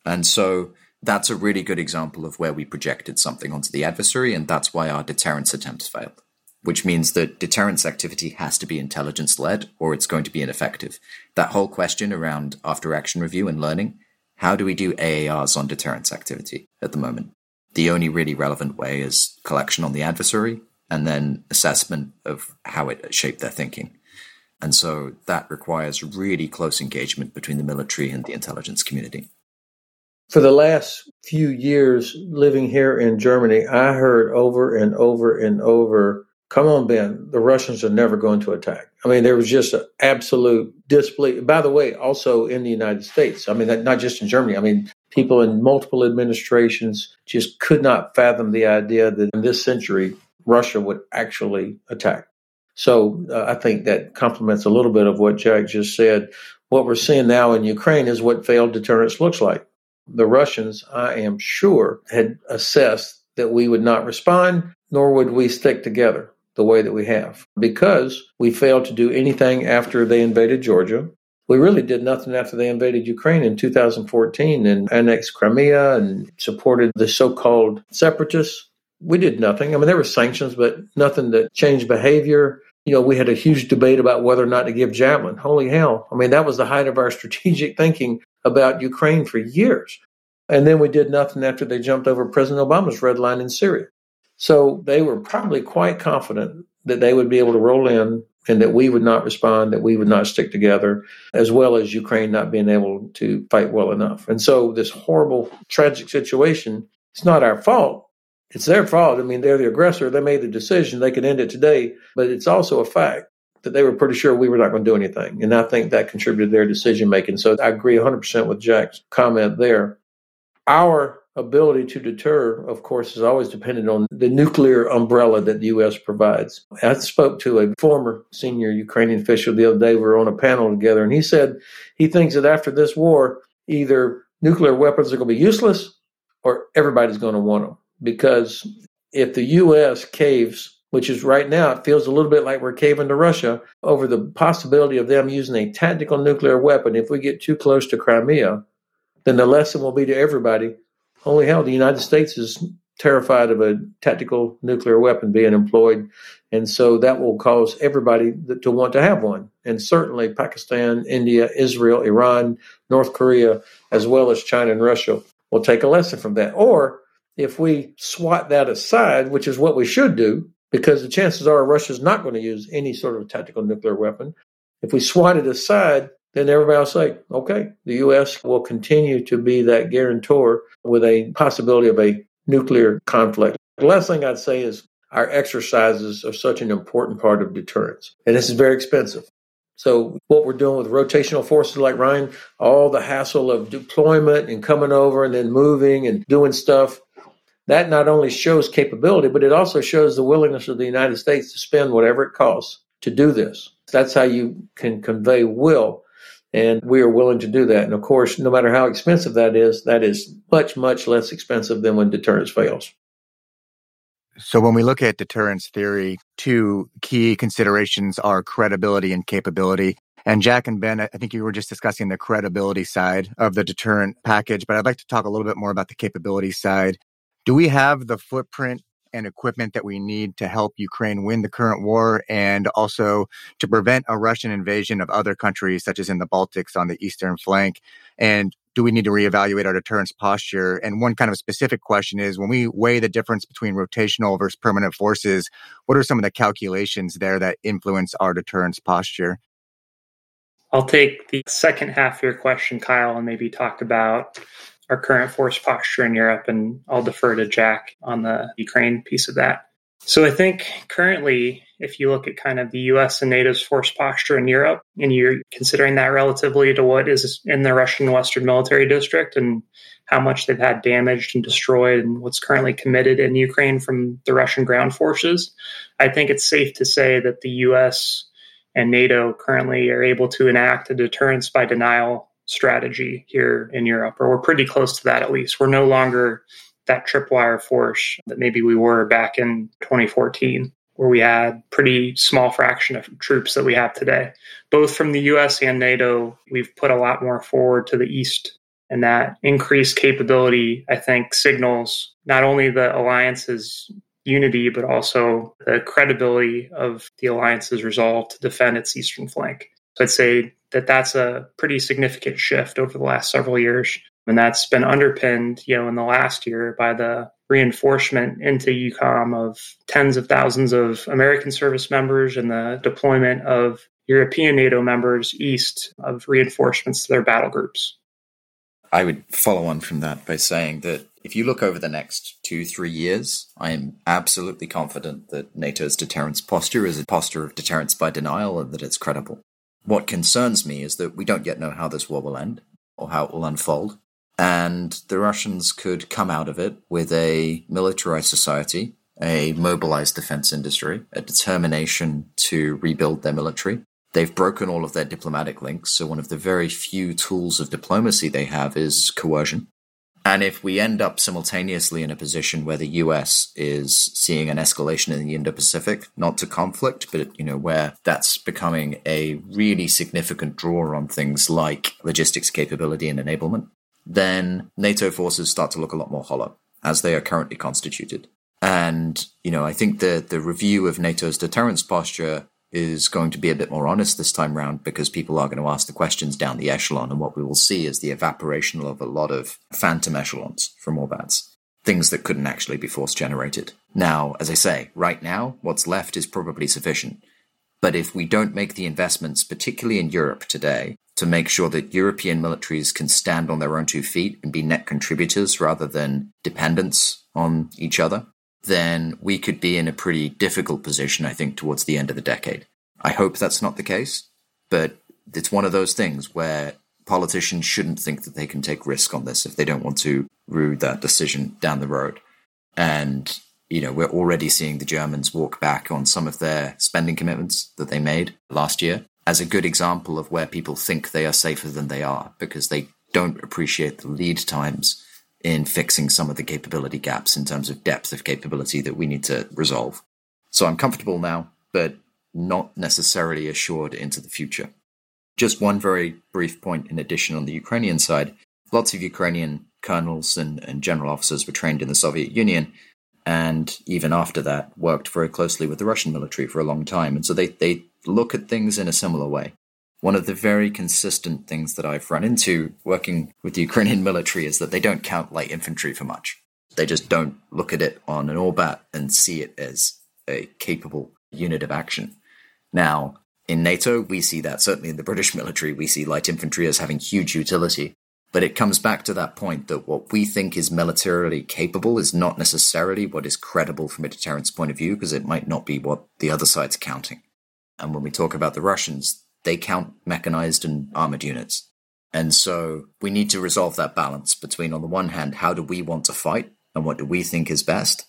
And so that's a really good example of where we projected something onto the adversary, and that's why our deterrence attempts failed. Which means that deterrence activity has to be intelligence led or it's going to be ineffective. That whole question around after action review and learning how do we do AARs on deterrence activity at the moment? The only really relevant way is collection on the adversary and then assessment of how it shaped their thinking. And so that requires really close engagement between the military and the intelligence community. For the last few years living here in Germany, I heard over and over and over, come on, Ben, the Russians are never going to attack. I mean, there was just an absolute disbelief. By the way, also in the United States, I mean, not just in Germany, I mean, people in multiple administrations just could not fathom the idea that in this century, Russia would actually attack. So uh, I think that complements a little bit of what Jack just said. What we're seeing now in Ukraine is what failed deterrence looks like the Russians, I am sure, had assessed that we would not respond, nor would we stick together the way that we have, because we failed to do anything after they invaded Georgia. We really did nothing after they invaded Ukraine in 2014 and annexed Crimea and supported the so called separatists. We did nothing. I mean, there were sanctions, but nothing that changed behavior. You know, we had a huge debate about whether or not to give javelin. Holy hell. I mean, that was the height of our [laughs] strategic thinking about Ukraine for years. And then we did nothing after they jumped over President Obama's red line in Syria. So they were probably quite confident that they would be able to roll in and that we would not respond, that we would not stick together, as well as Ukraine not being able to fight well enough. And so this horrible, tragic situation, it's not our fault. It's their fault. I mean, they're the aggressor. They made the decision. They could end it today, but it's also a fact that they were pretty sure we were not going to do anything. And I think that contributed to their decision making. So I agree 100% with Jack's comment there. Our ability to deter, of course, is always dependent on the nuclear umbrella that the U.S. provides. I spoke to a former senior Ukrainian official the other day. We were on a panel together, and he said he thinks that after this war, either nuclear weapons are going to be useless or everybody's going to want them. Because if the U.S. caves which is right now, it feels a little bit like we're caving to Russia over the possibility of them using a tactical nuclear weapon. If we get too close to Crimea, then the lesson will be to everybody holy hell, the United States is terrified of a tactical nuclear weapon being employed. And so that will cause everybody to want to have one. And certainly Pakistan, India, Israel, Iran, North Korea, as well as China and Russia will take a lesson from that. Or if we swat that aside, which is what we should do, because the chances are Russia's not going to use any sort of tactical nuclear weapon. If we swat it aside, then everybody will say, okay, the U.S. will continue to be that guarantor with a possibility of a nuclear conflict. The last thing I'd say is our exercises are such an important part of deterrence, and this is very expensive. So, what we're doing with rotational forces like Ryan, all the hassle of deployment and coming over and then moving and doing stuff, that not only shows capability, but it also shows the willingness of the United States to spend whatever it costs to do this. That's how you can convey will. And we are willing to do that. And of course, no matter how expensive that is, that is much, much less expensive than when deterrence fails. So, when we look at deterrence theory, two key considerations are credibility and capability. And Jack and Ben, I think you were just discussing the credibility side of the deterrent package, but I'd like to talk a little bit more about the capability side. Do we have the footprint and equipment that we need to help Ukraine win the current war and also to prevent a Russian invasion of other countries, such as in the Baltics on the eastern flank? And do we need to reevaluate our deterrence posture? And one kind of specific question is when we weigh the difference between rotational versus permanent forces, what are some of the calculations there that influence our deterrence posture? I'll take the second half of your question, Kyle, and maybe talk about our current force posture in Europe, and I'll defer to Jack on the Ukraine piece of that. So I think currently, if you look at kind of the US and NATO's force posture in Europe, and you're considering that relatively to what is in the Russian Western Military District and how much they've had damaged and destroyed and what's currently committed in Ukraine from the Russian ground forces, I think it's safe to say that the US and NATO currently are able to enact a deterrence by denial strategy here in Europe, or we're pretty close to that at least. We're no longer that tripwire force that maybe we were back in 2014, where we had pretty small fraction of troops that we have today. Both from the US and NATO, we've put a lot more forward to the east. And that increased capability, I think, signals not only the alliance's unity, but also the credibility of the alliance's resolve to defend its eastern flank. So I'd say that that's a pretty significant shift over the last several years. And that's been underpinned, you know, in the last year by the reinforcement into EUCOM of tens of thousands of American service members and the deployment of European NATO members east of reinforcements to their battle groups. I would follow on from that by saying that if you look over the next two, three years, I am absolutely confident that NATO's deterrence posture is a posture of deterrence by denial and that it's credible. What concerns me is that we don't yet know how this war will end or how it will unfold. And the Russians could come out of it with a militarized society, a mobilized defense industry, a determination to rebuild their military. They've broken all of their diplomatic links, so one of the very few tools of diplomacy they have is coercion. And if we end up simultaneously in a position where the US is seeing an escalation in the Indo-Pacific, not to conflict, but you know where that's becoming a really significant draw on things like logistics capability and enablement, then NATO forces start to look a lot more hollow as they are currently constituted. And you know, I think the the review of NATO's deterrence posture is going to be a bit more honest this time round because people are going to ask the questions down the echelon. And what we will see is the evaporation of a lot of phantom echelons from Orbats, things that couldn't actually be force generated. Now, as I say, right now, what's left is probably sufficient. But if we don't make the investments, particularly in Europe today, to make sure that European militaries can stand on their own two feet and be net contributors rather than dependents on each other, then we could be in a pretty difficult position, I think, towards the end of the decade. I hope that's not the case, but it's one of those things where politicians shouldn't think that they can take risk on this if they don't want to rue that decision down the road. And, you know, we're already seeing the Germans walk back on some of their spending commitments that they made last year as a good example of where people think they are safer than they are because they don't appreciate the lead times in fixing some of the capability gaps in terms of depth of capability that we need to resolve. So I'm comfortable now, but not necessarily assured into the future. Just one very brief point in addition on the Ukrainian side. Lots of Ukrainian colonels and, and general officers were trained in the Soviet Union, and even after that, worked very closely with the Russian military for a long time. And so they, they look at things in a similar way. One of the very consistent things that I've run into working with the Ukrainian military is that they don't count light infantry for much. They just don't look at it on an Orbat and see it as a capable unit of action. Now, In NATO, we see that. Certainly in the British military, we see light infantry as having huge utility. But it comes back to that point that what we think is militarily capable is not necessarily what is credible from a deterrence point of view, because it might not be what the other side's counting. And when we talk about the Russians, they count mechanized and armored units. And so we need to resolve that balance between, on the one hand, how do we want to fight and what do we think is best,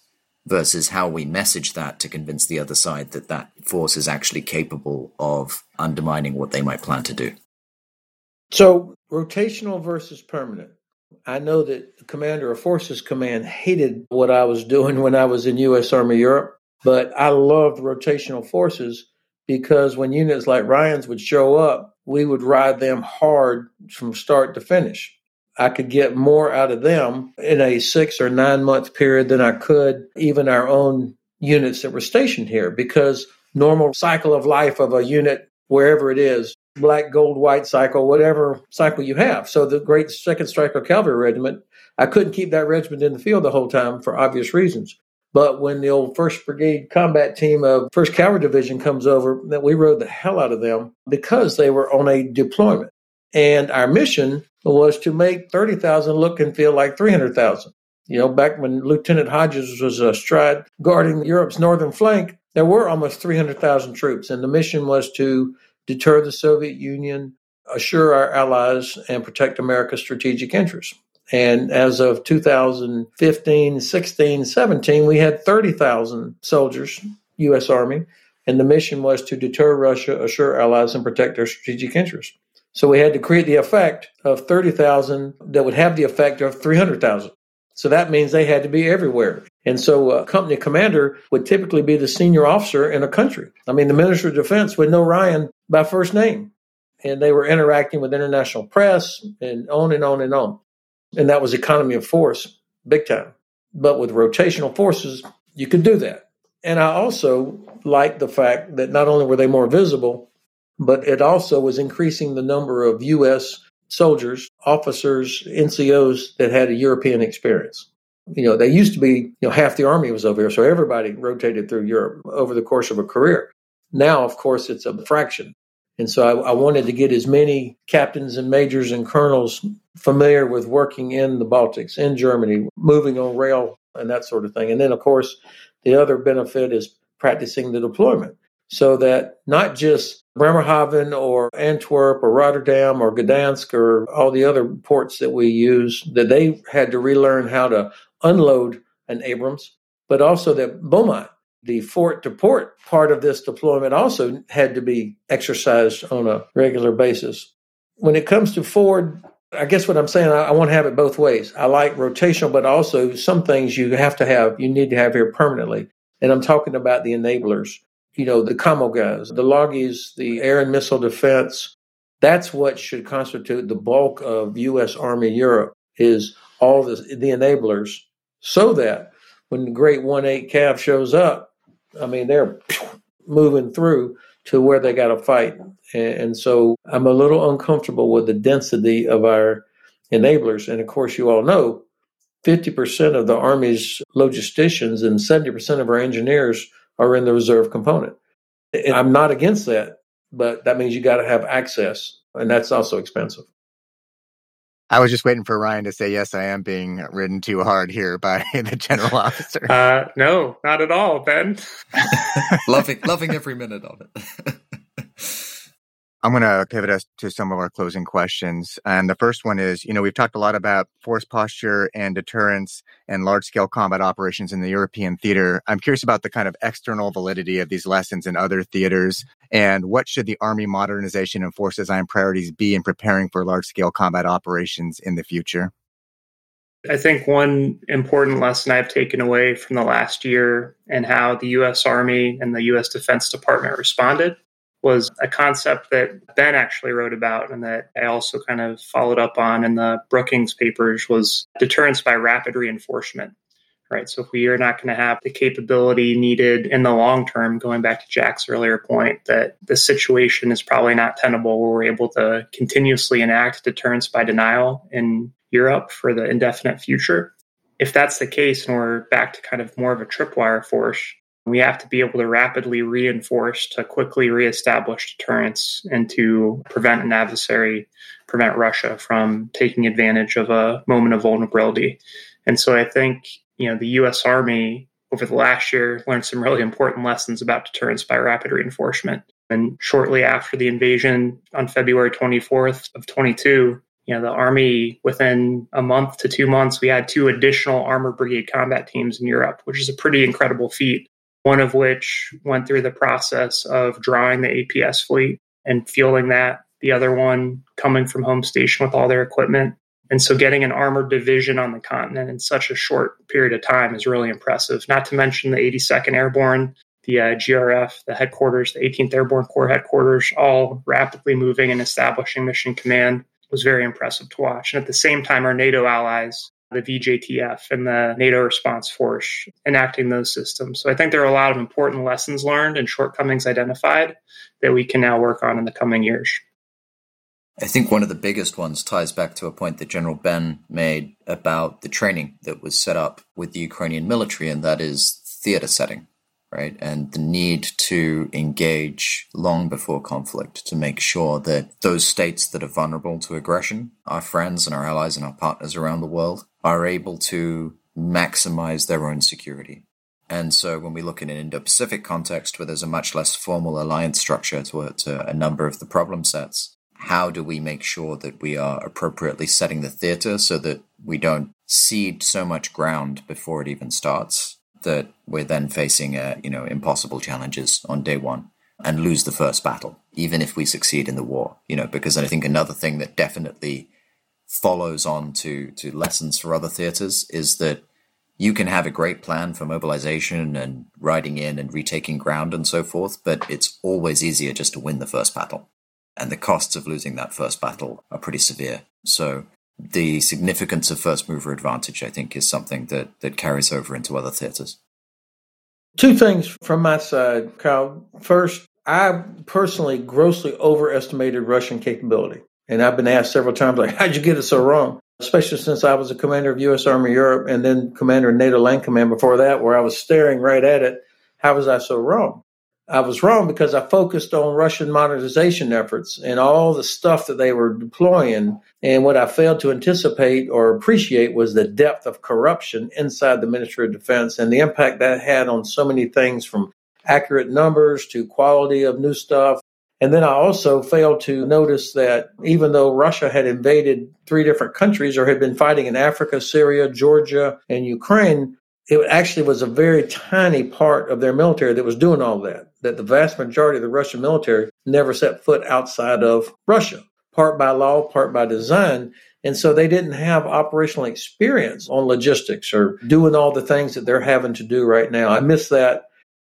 versus how we message that to convince the other side that that force is actually capable of undermining what they might plan to do. So, rotational versus permanent. I know that the commander of forces command hated what I was doing when I was in U.S. Army Europe, but I loved rotational forces because when units like Ryan's would show up, we would ride them hard from start to finish. I could get more out of them in a six or nine month period than I could even our own units that were stationed here because normal cycle of life of a unit wherever it is black, gold, white cycle, whatever cycle you have. So the great Second Stryker Cavalry Regiment, I couldn't keep that regiment in the field the whole time for obvious reasons. But when the old First Brigade combat team of First Cavalry Division comes over, that we rode the hell out of them because they were on a deployment. And our mission was to make 30,000 look and feel like 300,000. You know, back when Lieutenant Hodges was uh, astride guarding Europe's northern flank, there were almost 300,000 troops. And the mission was to deter the Soviet Union, assure our allies, and protect America's strategic interests. And as of 2015, 16, 17, we had 30,000 soldiers, U.S. Army, and the mission was to deter Russia, assure allies, and protect their strategic interests. So we had to create the effect of 30,000 that would have the effect of 300,000. So that means they had to be everywhere. And so a company commander would typically be the senior officer in a country. I mean, the Minister of Defense would know Ryan by first name. And they were interacting with international press and on and on and on. And that was economy of force, big time. But with rotational forces, you could do that. And I also like the fact that not only were they more visible, but it also was increasing the number of U.S. soldiers, officers, NCOs that had a European experience. You know, they used to be, you know, half the army was over here, so everybody rotated through Europe over the course of a career. Now, of course, it's a fraction. And so I, I, wanted to get as many captains and majors and colonels familiar with working in the Baltics, in Germany, moving on rail and that sort of thing. And then, of course, the other benefit is practicing the deployment so that not just Bremerhaven or Antwerp or Rotterdam or Gdansk or all the other ports that we use, that they had to relearn how to unload an Abrams, but also that Beaumont, the fort to port part of this deployment, also had to be exercised on a regular basis. When it comes to Ford, I guess what I'm saying, I, I want to have it both ways. I like rotational, but also some things you have to have, you need to have here permanently. And I'm talking about the enablers you know, the commo guys, the loggies, the air and missile defense. That's what should constitute the bulk of U.S. Army Europe is all the, the enablers so that when the great 1-8 Cav shows up, I mean, they're moving through to where they got to fight. And so I'm a little uncomfortable with the density of our enablers. And of course, you all know 50% of the Army's logisticians and 70% of our engineers are in the reserve component. And I'm not against that, but that means you got to have access, and that's also expensive. I was just waiting for Ryan to say, yes, I am being ridden too hard here by [laughs] the general officer. Uh, no, not at all, Ben. [laughs] loving, loving every minute of it. [laughs] I'm going to pivot us to some of our closing questions. And the first one is, you know, we've talked a lot about force posture and deterrence and large scale combat operations in the European theater. I'm curious about the kind of external validity of these lessons in other theaters and what should the Army modernization and force design priorities be in preparing for large scale combat operations in the future? I think one important lesson I've taken away from the last year and how the U.S. Army and the U.S. Defense Department responded was a concept that Ben actually wrote about and that I also kind of followed up on in the Brookings papers was deterrence by rapid reinforcement. Right. So if we are not going to have the capability needed in the long term, going back to Jack's earlier point, that the situation is probably not tenable where we're able to continuously enact deterrence by denial in Europe for the indefinite future. If that's the case and we're back to kind of more of a tripwire force, We have to be able to rapidly reinforce to quickly reestablish deterrence and to prevent an adversary, prevent Russia from taking advantage of a moment of vulnerability. And so I think, you know, the US Army over the last year learned some really important lessons about deterrence by rapid reinforcement. And shortly after the invasion on February 24th of 22, you know, the Army, within a month to two months, we had two additional armored brigade combat teams in Europe, which is a pretty incredible feat. One of which went through the process of drawing the APS fleet and fueling that, the other one coming from home station with all their equipment. And so getting an armored division on the continent in such a short period of time is really impressive. Not to mention the 82nd Airborne, the uh, GRF, the headquarters, the 18th Airborne Corps headquarters, all rapidly moving and establishing mission command was very impressive to watch. And at the same time, our NATO allies, the VJTF and the NATO response force, enacting those systems. So I think there are a lot of important lessons learned and shortcomings identified that we can now work on in the coming years. I think one of the biggest ones ties back to a point that General Ben made about the training that was set up with the Ukrainian military, and that is theater setting right? And the need to engage long before conflict to make sure that those states that are vulnerable to aggression, our friends and our allies and our partners around the world, are able to maximize their own security. And so when we look in an Indo Pacific context where there's a much less formal alliance structure to, to a number of the problem sets, how do we make sure that we are appropriately setting the theater so that we don't cede so much ground before it even starts that we're then facing, uh, you know, impossible challenges on day one and lose the first battle, even if we succeed in the war, you know, because I think another thing that definitely follows on to, to lessons for other theaters is that you can have a great plan for mobilization and riding in and retaking ground and so forth, but it's always easier just to win the first battle. And the costs of losing that first battle are pretty severe. So the significance of first mover advantage, I think, is something that, that carries over into other theaters. Two things from my side, Kyle. First, I personally grossly overestimated Russian capability. And I've been asked several times, like, [laughs] how'd you get it so wrong? Especially since I was a commander of U.S. Army Europe and then commander of NATO Land Command before that, where I was staring right at it. How was I so wrong? I was wrong because I focused on Russian modernization efforts and all the stuff that they were deploying. And what I failed to anticipate or appreciate was the depth of corruption inside the Ministry of Defense and the impact that had on so many things from accurate numbers to quality of new stuff. And then I also failed to notice that even though Russia had invaded three different countries or had been fighting in Africa, Syria, Georgia, and Ukraine, it actually was a very tiny part of their military that was doing all that. That the vast majority of the Russian military never set foot outside of Russia, part by law, part by design. And so they didn't have operational experience on logistics or doing all the things that they're having to do right now. I miss that.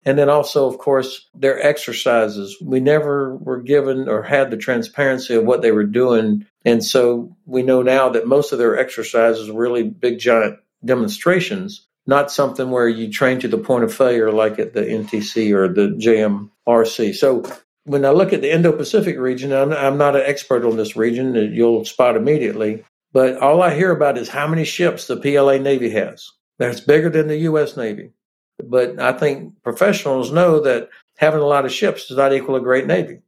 And then also, of course, their exercises. We never were given or had the transparency of what they were doing. And so we know now that most of their exercises were really big, giant demonstrations not something where you train to the point of failure like at the NTC or the JMRC. So when I look at the Indo Pacific region, I'm, I'm, not an expert on this region, uh, you'll spot immediately. But all I hear about is how many ships the PLA Navy has. That's bigger than the U.S. Navy. But I think professionals know that having a lot of ships does not equal a great Navy.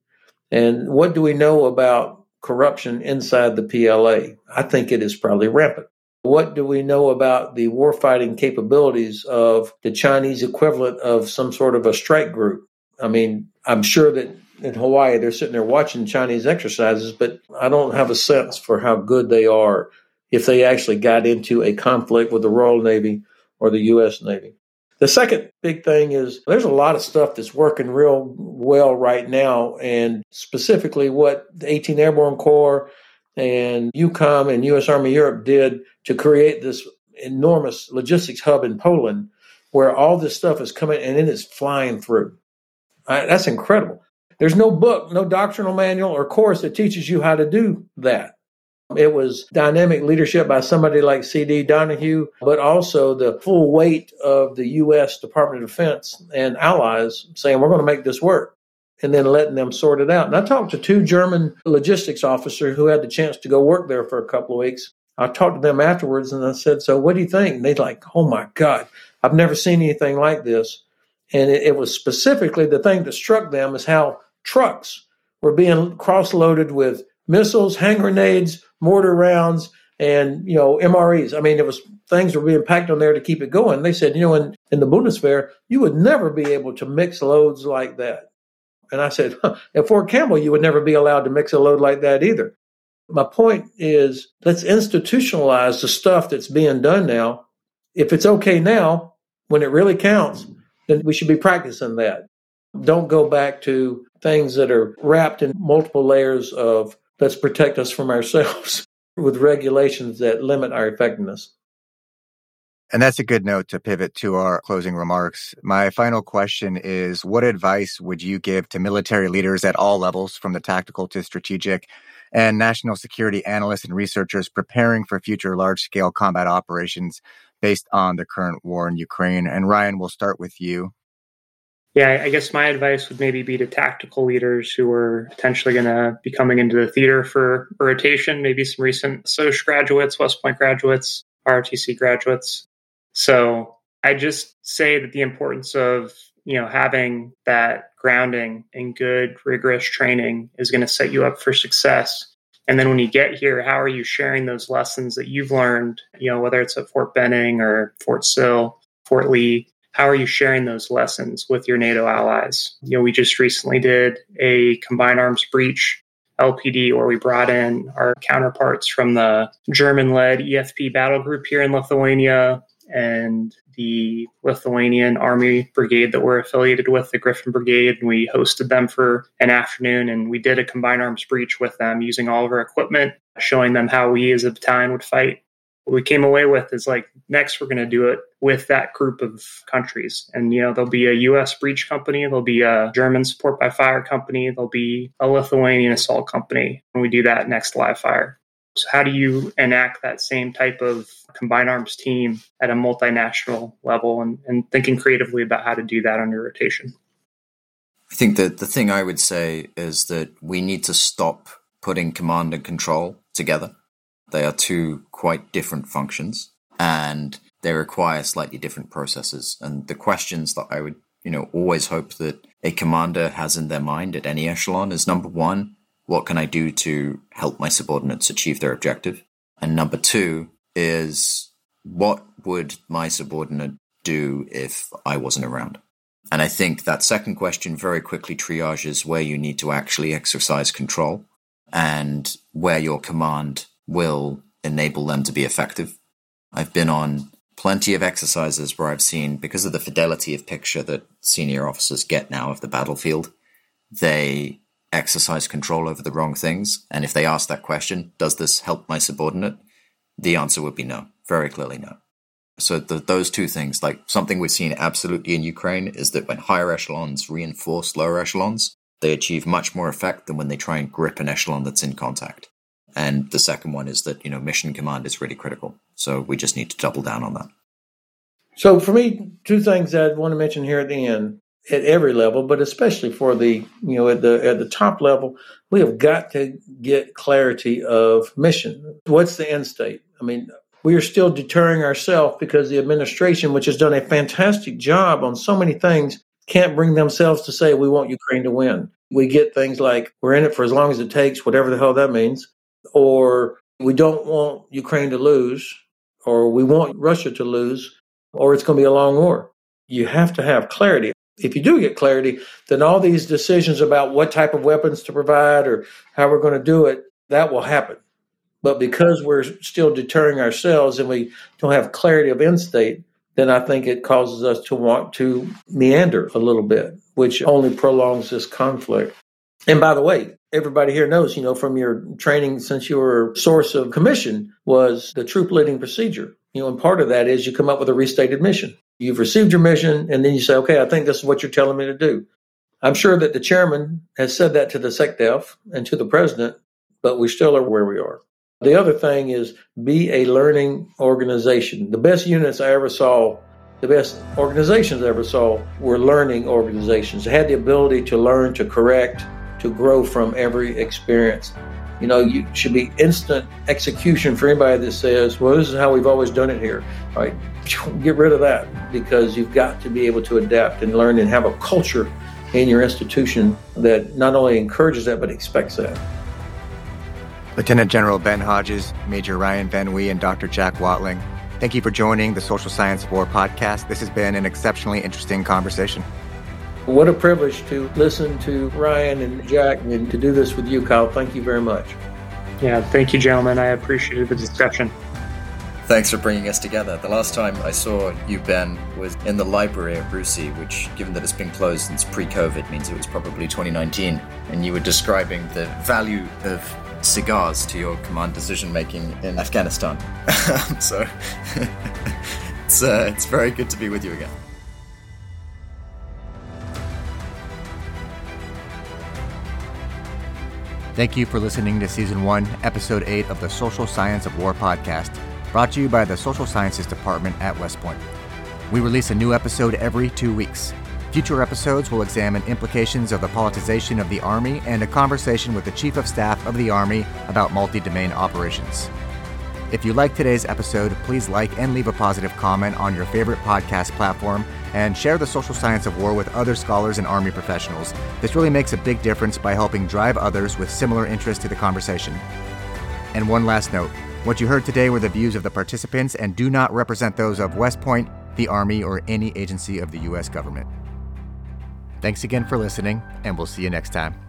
And what do we know about corruption inside the PLA? I think it is probably rampant. What do we know about the warfighting capabilities of the Chinese equivalent of some sort of a strike group? I mean, I'm sure that in Hawaii they're sitting there watching Chinese exercises, but I don't have a sense for how good they are if they actually got into a conflict with the Royal Navy or the U.S. Navy. The second big thing is there's a lot of stuff that's working real well right now, and specifically what the 18th Airborne Corps and EUCOM and U.S. Army Europe did to create this enormous logistics hub in Poland where all this stuff is coming and it is flying through. Right, that's incredible. There's no book, no doctrinal manual or course that teaches you how to do that. It was dynamic leadership by somebody like C.D. Donahue, but also the full weight of the U.S. Department of Defense and allies saying, we're going to make this work and then letting them sort it out. And I talked to two German logistics officers who had the chance to go work there for a couple of weeks. I talked to them afterwards and I said, So what do you think? And they're like, Oh my God, I've never seen anything like this. And it, it was specifically the thing that struck them is how trucks were being cross loaded with missiles, hand grenades, mortar rounds, and you know MREs. I mean, it was things were being packed on there to keep it going. They said, you know, in, in the Bundeswehr, you would never be able to mix loads like that. And I said, huh, at Fort Campbell, you would never be allowed to mix a load like that either. My point is, let's institutionalize the stuff that's being done now. If it's okay now, when it really counts, then we should be practicing that. Don't go back to things that are wrapped in multiple layers of let's protect us from ourselves [laughs] with regulations that limit our effectiveness. And that's a good note to pivot to our closing remarks. My final question is What advice would you give to military leaders at all levels, from the tactical to strategic, and national security analysts and researchers preparing for future large scale combat operations based on the current war in Ukraine? And Ryan, we'll start with you. Yeah, I guess my advice would maybe be to tactical leaders who are potentially going to be coming into the theater for rotation, maybe some recent SOCH graduates, West Point graduates, ROTC graduates. So I just say that the importance of you know having that grounding and good rigorous training is going to set you up for success and then when you get here how are you sharing those lessons that you've learned you know whether it's at fort benning or fort sill fort lee how are you sharing those lessons with your nato allies you know we just recently did a combined arms breach lpd where we brought in our counterparts from the german led efp battle group here in lithuania and the Lithuanian Army Brigade that we're affiliated with, the Griffin Brigade. And we hosted them for an afternoon and we did a combined arms breach with them using all of our equipment, showing them how we as a battalion would fight. What we came away with is like, next we're going to do it with that group of countries. And, you know, there'll be a US breach company, there'll be a German support by fire company, there'll be a Lithuanian assault company. And we do that next live fire. So how do you enact that same type of combined arms team at a multinational level and, and thinking creatively about how to do that under rotation? I think that the thing I would say is that we need to stop putting command and control together. They are two quite different functions and they require slightly different processes. And the questions that I would, you know, always hope that a commander has in their mind at any echelon is number one, what can I do to help my subordinates achieve their objective? And number two is what would my subordinate do if I wasn't around? And I think that second question very quickly triages where you need to actually exercise control and where your command will enable them to be effective. I've been on plenty of exercises where I've seen, because of the fidelity of picture that senior officers get now of the battlefield, they exercise control over the wrong things? And if they ask that question, does this help my subordinate? The answer would be no, very clearly no. So the, those two things, like something we've seen absolutely in Ukraine, is that when higher echelons reinforce lower echelons, they achieve much more effect than when they try and grip an echelon that's in contact. And the second one is that you know mission command is really critical. So we just need to double down on that. So for me, two things I want to mention here at the end at every level, but especially for the you know at the at the top level, we have got to get clarity of mission. What's the end state? I mean, we are still deterring ourselves because the administration, which has done a fantastic job on so many things, can't bring themselves to say we want Ukraine to win. We get things like we're in it for as long as it takes, whatever the hell that means, or we don't want Ukraine to lose, or we want Russia to lose, or it's going to be a long war. You have to have clarity if you do get clarity, then all these decisions about what type of weapons to provide or how we're going to do it, that will happen. But because we're still deterring ourselves and we don't have clarity of end state, then I think it causes us to want to meander a little bit, which only prolongs this conflict. And by the way, everybody here knows, you know, from your training since your source of commission was the troop leading procedure. You know, and part of that is you come up with a restated mission. You've received your mission, and then you say, okay, I think this is what you're telling me to do. I'm sure that the chairman has said that to the SecDef and to the president, but we still are where we are. The other thing is be a learning organization. The best units I ever saw, the best organizations I ever saw were learning organizations. They had the ability to learn, to correct, to grow from every experience. You know, you should be instant execution for anybody that says, well, this is how we've always done it here. All right, [laughs] get rid of that because you've got to be able to adapt and learn and have a culture in your institution that not only encourages that, but expects that. Lieutenant General Ben Hodges, Major Ryan Van Wie, and Dr. Jack Watling, thank you for joining the Social Science of War podcast. This has been an exceptionally interesting conversation. What a privilege to listen to Ryan and Jack and to do this with you, Kyle. Thank you very much. Yeah, thank you, gentlemen. I appreciated the discussion. Thanks for bringing us together. The last time I saw you, Ben, was in the library at RUSI, which, given that it's been closed since pre COVID, means it was probably 2019. And you were describing the value of cigars to your command decision making in Afghanistan. [laughs] so [laughs] it's, uh, it's very good to be with you again. Thank you for listening to Season 1, Episode 8 of the Social Science of War podcast, brought to you by the Social Sciences Department at West Point. We release a new episode every two weeks. Future episodes will examine implications of the politicization of the Army and a conversation with the Chief of Staff of the Army about multi domain operations. If you like today's episode, please like and leave a positive comment on your favorite podcast platform and share the social science of war with other scholars and Army professionals. This really makes a big difference by helping drive others with similar interests to the conversation. And one last note what you heard today were the views of the participants and do not represent those of West Point, the Army, or any agency of the U.S. government. Thanks again for listening, and we'll see you next time.